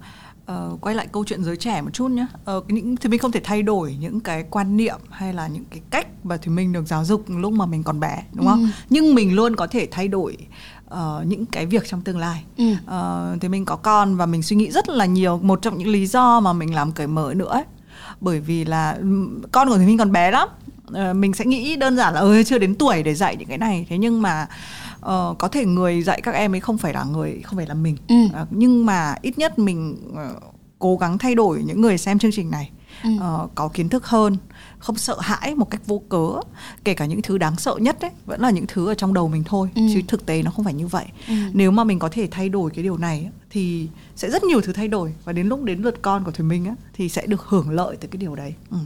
uh, quay lại câu chuyện giới trẻ một chút nhé uh, những thì mình không thể thay đổi những cái quan niệm hay là những cái cách mà thì mình được giáo dục lúc mà mình còn bé đúng không ừ. nhưng mình luôn có thể thay đổi uh, những cái việc trong tương lai ừ. uh, thì mình có con và mình suy nghĩ rất là nhiều một trong những lý do mà mình làm cởi mở nữa ấy. bởi vì là con của thì mình còn bé lắm uh, mình sẽ nghĩ đơn giản là ơi chưa đến tuổi để dạy những cái này thế nhưng mà uh, có thể người dạy các em ấy không phải là người không phải là mình ừ. uh, nhưng mà ít nhất mình uh, cố gắng thay đổi những người xem chương trình này ừ. uh, có kiến thức hơn không sợ hãi một cách vô cớ kể cả những thứ đáng sợ nhất đấy vẫn là những thứ ở trong đầu mình thôi ừ. chứ thực tế nó không phải như vậy ừ. nếu mà mình có thể thay đổi cái điều này thì sẽ rất nhiều thứ thay đổi và đến lúc đến lượt con của thùy minh á, thì sẽ được hưởng lợi từ cái điều đấy ừ.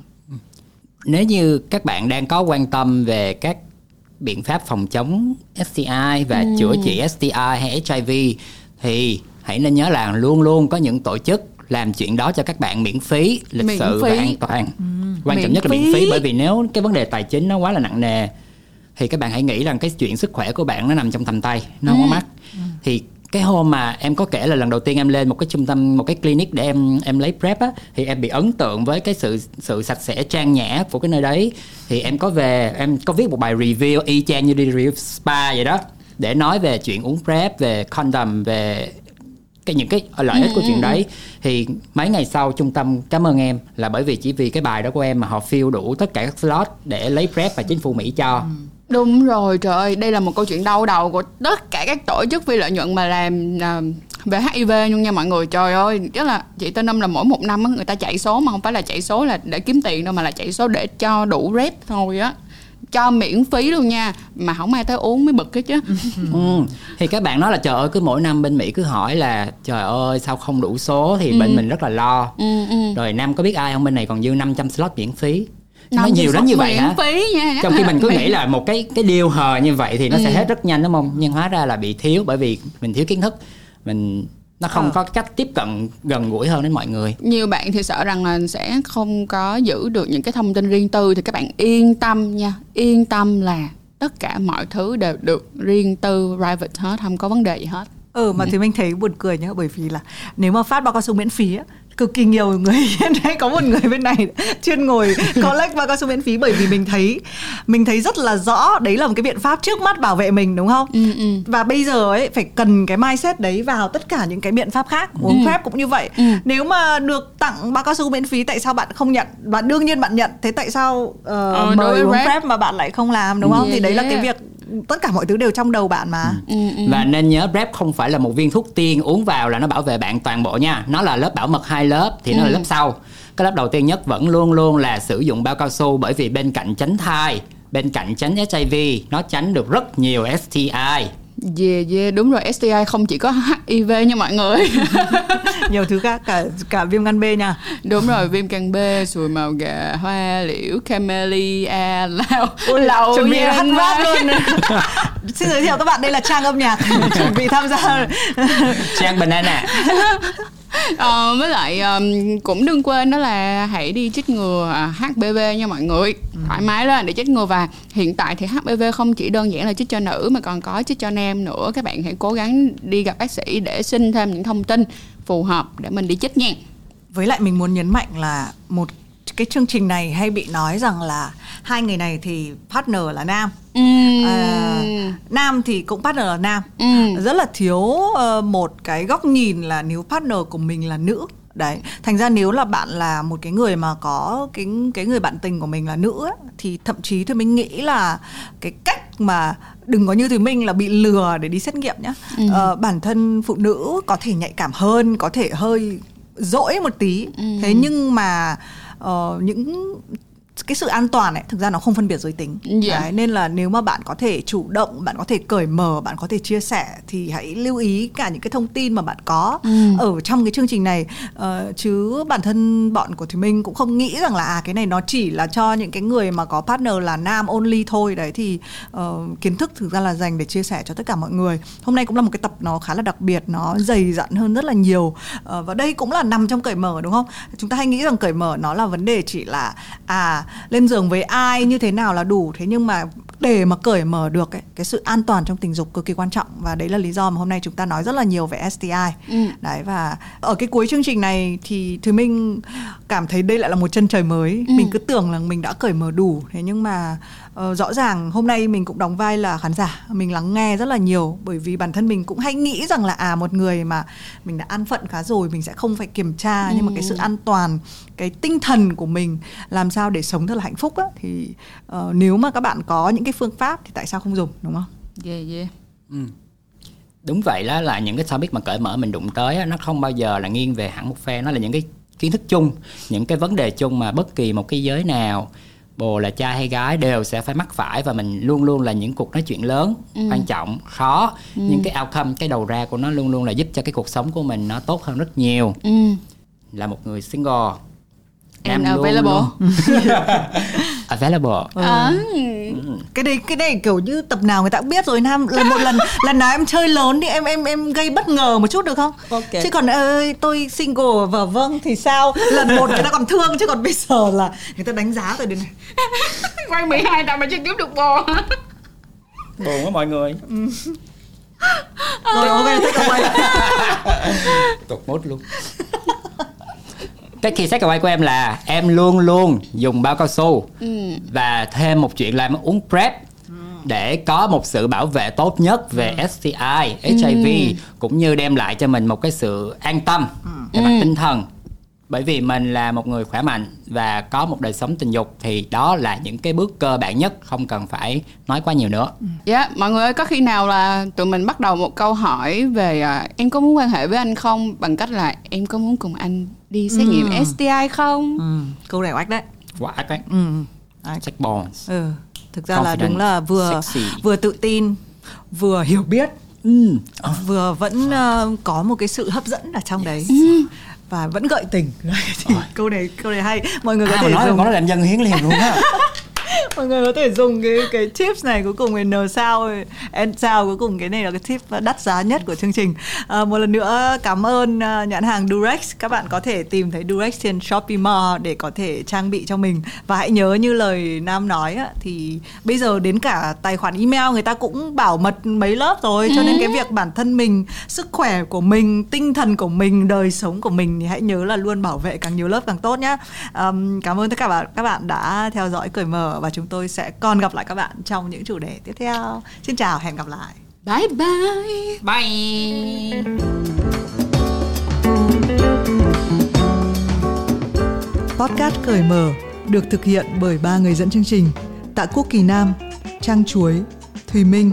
Nếu như các bạn đang có quan tâm về các biện pháp phòng chống STI và ừ. chữa trị STI hay HIV thì hãy nên nhớ là luôn luôn có những tổ chức làm chuyện đó cho các bạn miễn phí lịch miễn sự phí. và an toàn ừ. quan miễn trọng nhất phí. là miễn phí bởi vì nếu cái vấn đề tài chính nó quá là nặng nề thì các bạn hãy nghĩ rằng cái chuyện sức khỏe của bạn nó nằm trong tầm tay nó không ừ. có mắc ừ. thì cái hôm mà em có kể là lần đầu tiên em lên một cái trung tâm một cái clinic để em em lấy prep á thì em bị ấn tượng với cái sự sự sạch sẽ trang nhã của cái nơi đấy. Thì em có về em có viết một bài review y chang như đi review spa vậy đó để nói về chuyện uống prep về condom về cái những cái lợi ích của chuyện ừ, ừ, đấy. Ừ. thì mấy ngày sau trung tâm cảm ơn em là bởi vì chỉ vì cái bài đó của em mà họ fill đủ tất cả các slot để lấy prep và chính phủ mỹ cho đúng rồi trời ơi đây là một câu chuyện đau đầu của tất cả các tổ chức phi lợi nhuận mà làm uh, về HIV luôn nha mọi người trời ơi chắc là chị tên năm là mỗi một năm người ta chạy số mà không phải là chạy số là để kiếm tiền đâu mà là chạy số để cho đủ rep thôi á cho miễn phí luôn nha mà không ai tới uống mới bực hết chứ ừ. thì các bạn nói là trời ơi cứ mỗi năm bên mỹ cứ hỏi là trời ơi sao không đủ số thì ừ. bên mình rất là lo ừ, ừ. rồi năm có biết ai không bên này còn dư 500 slot miễn phí nó nhiều đến như vậy hả? phí nha. Trong khi mình cứ nghĩ là một cái cái điều hờ như vậy thì nó ừ. sẽ hết rất nhanh đúng không? Nhưng hóa ra là bị thiếu bởi vì mình thiếu kiến thức. Mình nó không ờ. có cách tiếp cận gần gũi hơn đến mọi người. Nhiều bạn thì sợ rằng là sẽ không có giữ được những cái thông tin riêng tư. Thì các bạn yên tâm nha. Yên tâm là tất cả mọi thứ đều được riêng tư private hết không có vấn đề gì hết. Ừ mà thì mình thấy buồn cười nhá bởi vì là nếu mà phát bao cao su miễn phí á cực kỳ nhiều người hiện nay có một người bên này chuyên ngồi collect bao cao su miễn phí bởi vì mình thấy mình thấy rất là rõ đấy là một cái biện pháp trước mắt bảo vệ mình đúng không Ừ, ừ. và bây giờ ấy phải cần cái mindset đấy vào tất cả những cái biện pháp khác uống Ừ. prep cũng như vậy Ừ. nếu mà được tặng bao cao su miễn phí tại sao bạn không nhận và đương nhiên bạn nhận thế tại sao uh, Ờ, đối mời uống prep mà bạn lại không làm đúng không Yeah, thì đấy là yeah. cái việc tất cả mọi thứ đều trong đầu bạn mà. Ừ, ừ. và nên nhớ PrEP không phải là một viên thuốc tiên uống vào là nó bảo vệ bạn toàn bộ nha. Nó là lớp bảo mật hai lớp thì nó là Ừ. lớp sau. Cái lớp đầu tiên nhất vẫn luôn luôn là sử dụng bao cao su bởi vì bên cạnh tránh thai bên cạnh tránh HIV nó tránh được rất nhiều STI Yeah, yeah, đúng rồi STI không chỉ có HIV nha mọi người. Nhiều thứ khác cả cả viêm gan B nha. Đúng rồi, viêm gan B, sùi màu gà, hoa liễu, camellia, lao, Ôi, lậu chuẩn bị hát rap mai. luôn. Xin giới thiệu các bạn đây là trang âm nhạc. Chuẩn bị tham gia. Trang Banana Ờ, với lại um, cũng đừng quên đó là hãy đi chích ngừa à, HPV nha mọi người. Thoải mái lên để chích ngừa và hiện tại thì HPV không chỉ đơn giản là chích cho nữ mà còn có chích cho nam nữa. Các bạn hãy cố gắng đi gặp bác sĩ để xin thêm những thông tin phù hợp để mình đi chích nha. Với lại mình muốn nhấn mạnh là một cái chương trình này hay bị nói rằng là hai người này thì partner là nam Uhm. à, nam thì cũng partner là nam Ừ. rất là thiếu ờ, một cái góc nhìn là nếu partner của mình là nữ đấy thành ra nếu là bạn là một cái người mà có cái cái người bạn tình của mình là nữ ấy, thì thậm chí thì mình nghĩ là cái cách mà đừng có như thì mình là bị lừa để đi xét nghiệm nhá Ừ. Ờ, bản thân phụ nữ có thể nhạy cảm hơn có thể hơi dỗi một tí Ừ. thế nhưng mà ờ, những cái sự an toàn ấy thực ra nó không phân biệt giới tính. Dạ. Đấy, nên là nếu mà bạn có thể chủ động bạn có thể cởi mở bạn có thể chia sẻ thì hãy lưu ý cả những cái thông tin mà bạn có Ừ. ở trong cái chương trình này. Ờ, chứ bản thân bọn của thì mình cũng không nghĩ rằng là à cái này nó chỉ là cho những cái người mà có partner là nam only thôi. Đấy thì ờ, kiến thức thực ra là dành để chia sẻ cho tất cả mọi người. Hôm nay cũng là một cái tập nó khá là đặc biệt nó dày dặn hơn rất là nhiều. Ờ, và đây cũng là nằm trong cởi mở đúng không? Chúng ta hay nghĩ rằng cởi mở nó là vấn đề chỉ là à lên giường với ai như thế nào là đủ. Thế nhưng mà để mà cởi mở được ấy, cái sự an toàn trong tình dục cực kỳ quan trọng. Và đấy là lý do mà hôm nay chúng ta nói rất là nhiều về STI Ừ. đấy và ở cái cuối chương trình này thì thì mình cảm thấy đây lại là một chân trời mới. Ừ. mình cứ tưởng là mình đã cởi mở đủ. Thế nhưng mà ờ, rõ ràng hôm nay mình cũng đóng vai là khán giả. Mình lắng nghe rất là nhiều. Bởi vì bản thân mình cũng hay nghĩ rằng là à một người mà mình đã an phận khá rồi mình sẽ không phải kiểm tra. Nhưng mà cái sự an toàn cái tinh thần của mình làm sao để sống thật là hạnh phúc á thì ờ, nếu mà các bạn có những cái phương pháp thì tại sao không dùng đúng không? Yeah, yeah. đúng vậy đó là những cái topic mà cởi mở mình đụng tới á, nó không bao giờ là nghiêng về hẳn một phe nó là những cái kiến thức chung những cái vấn đề chung mà bất kỳ một cái giới nào bồ là trai hay gái đều sẽ phải mắc phải và mình luôn luôn là những cuộc nói chuyện lớn quan trọng khó. Nhưng cái outcome cái đầu ra của nó luôn luôn là giúp cho cái cuộc sống của mình nó tốt hơn rất nhiều. Ừ. là một người single em luôn available. luôn. Available. À, cái đấy cái này kiểu như tập nào người ta cũng biết rồi nam lần một lần lần nào em chơi lớn thì em em em gây bất ngờ một chút được không? Ok. chứ còn ơi tôi single và vâng thì sao? Lần một người ta còn thương chứ còn bây giờ là người ta đánh giá rồi đến này quay 12 tập mà chưa kiếm được bò buồn quá mọi người. Rồi ok take away tụt mốt luôn cái key second của em là em luôn luôn dùng bao cao su. Và thêm một chuyện là em uống prep để có một sự bảo vệ tốt nhất về STI, HIV cũng như đem lại cho mình một cái sự an tâm về mặt tinh thần bởi vì mình là một người khỏe mạnh và có một đời sống tình dục thì đó là những cái bước cơ bản nhất không cần phải nói quá nhiều nữa. Dạ, mọi người ơi, có khi nào là tụi mình bắt đầu một câu hỏi về à, em có muốn quan hệ với anh không? Bằng cách là em có muốn cùng anh đi xét nghiệm STI không? ừ, câu này oách đấy. Ác đấy. Ừ. Check bones. Ừ. thực ra là đúng Confident, là vừa sexy. vừa tự tin vừa hiểu biết ừ. vừa vẫn ờ, có một cái sự hấp dẫn ở trong đấy và vẫn gợi tình. Đấy, thì câu này câu này hay. Mọi người có à, thể nói dùng. là có làm dân hiến liền luôn á mọi người có thể dùng cái cái tips này cuối cùng n sao n sao cuối cùng cái này là cái tip đắt giá nhất của chương trình. À, một lần nữa cảm ơn uh, nhãn hàng Durex. Các bạn có thể tìm thấy Durex trên Shopee Mall để có thể trang bị cho mình. Và hãy nhớ như lời Nam nói thì bây giờ đến cả tài khoản email người ta cũng bảo mật mấy lớp rồi. Cho nên cái việc bản thân mình sức khỏe của mình tinh thần của mình đời sống của mình thì hãy nhớ là luôn bảo vệ càng nhiều lớp càng tốt nhé um, cảm ơn tất cả các bạn đã theo dõi cởi mở và chúng tôi sẽ còn gặp lại các bạn trong những chủ đề tiếp theo. Xin chào hẹn gặp lại. Bye bye. Bye. Podcast Cởi Mở được thực hiện bởi ba người dẫn chương trình Tạ Quốc Kỳ Nam, Trang Chuối, Thùy Minh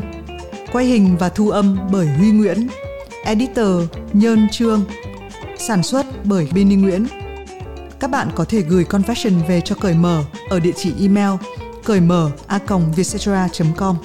Quay hình và thu âm bởi Huy Nguyễn Editor Nhơn Trương Sản xuất bởi Binny Nguyễn các bạn có thể gửi confession về cho Cởi Mở ở địa chỉ email cởi mở a com.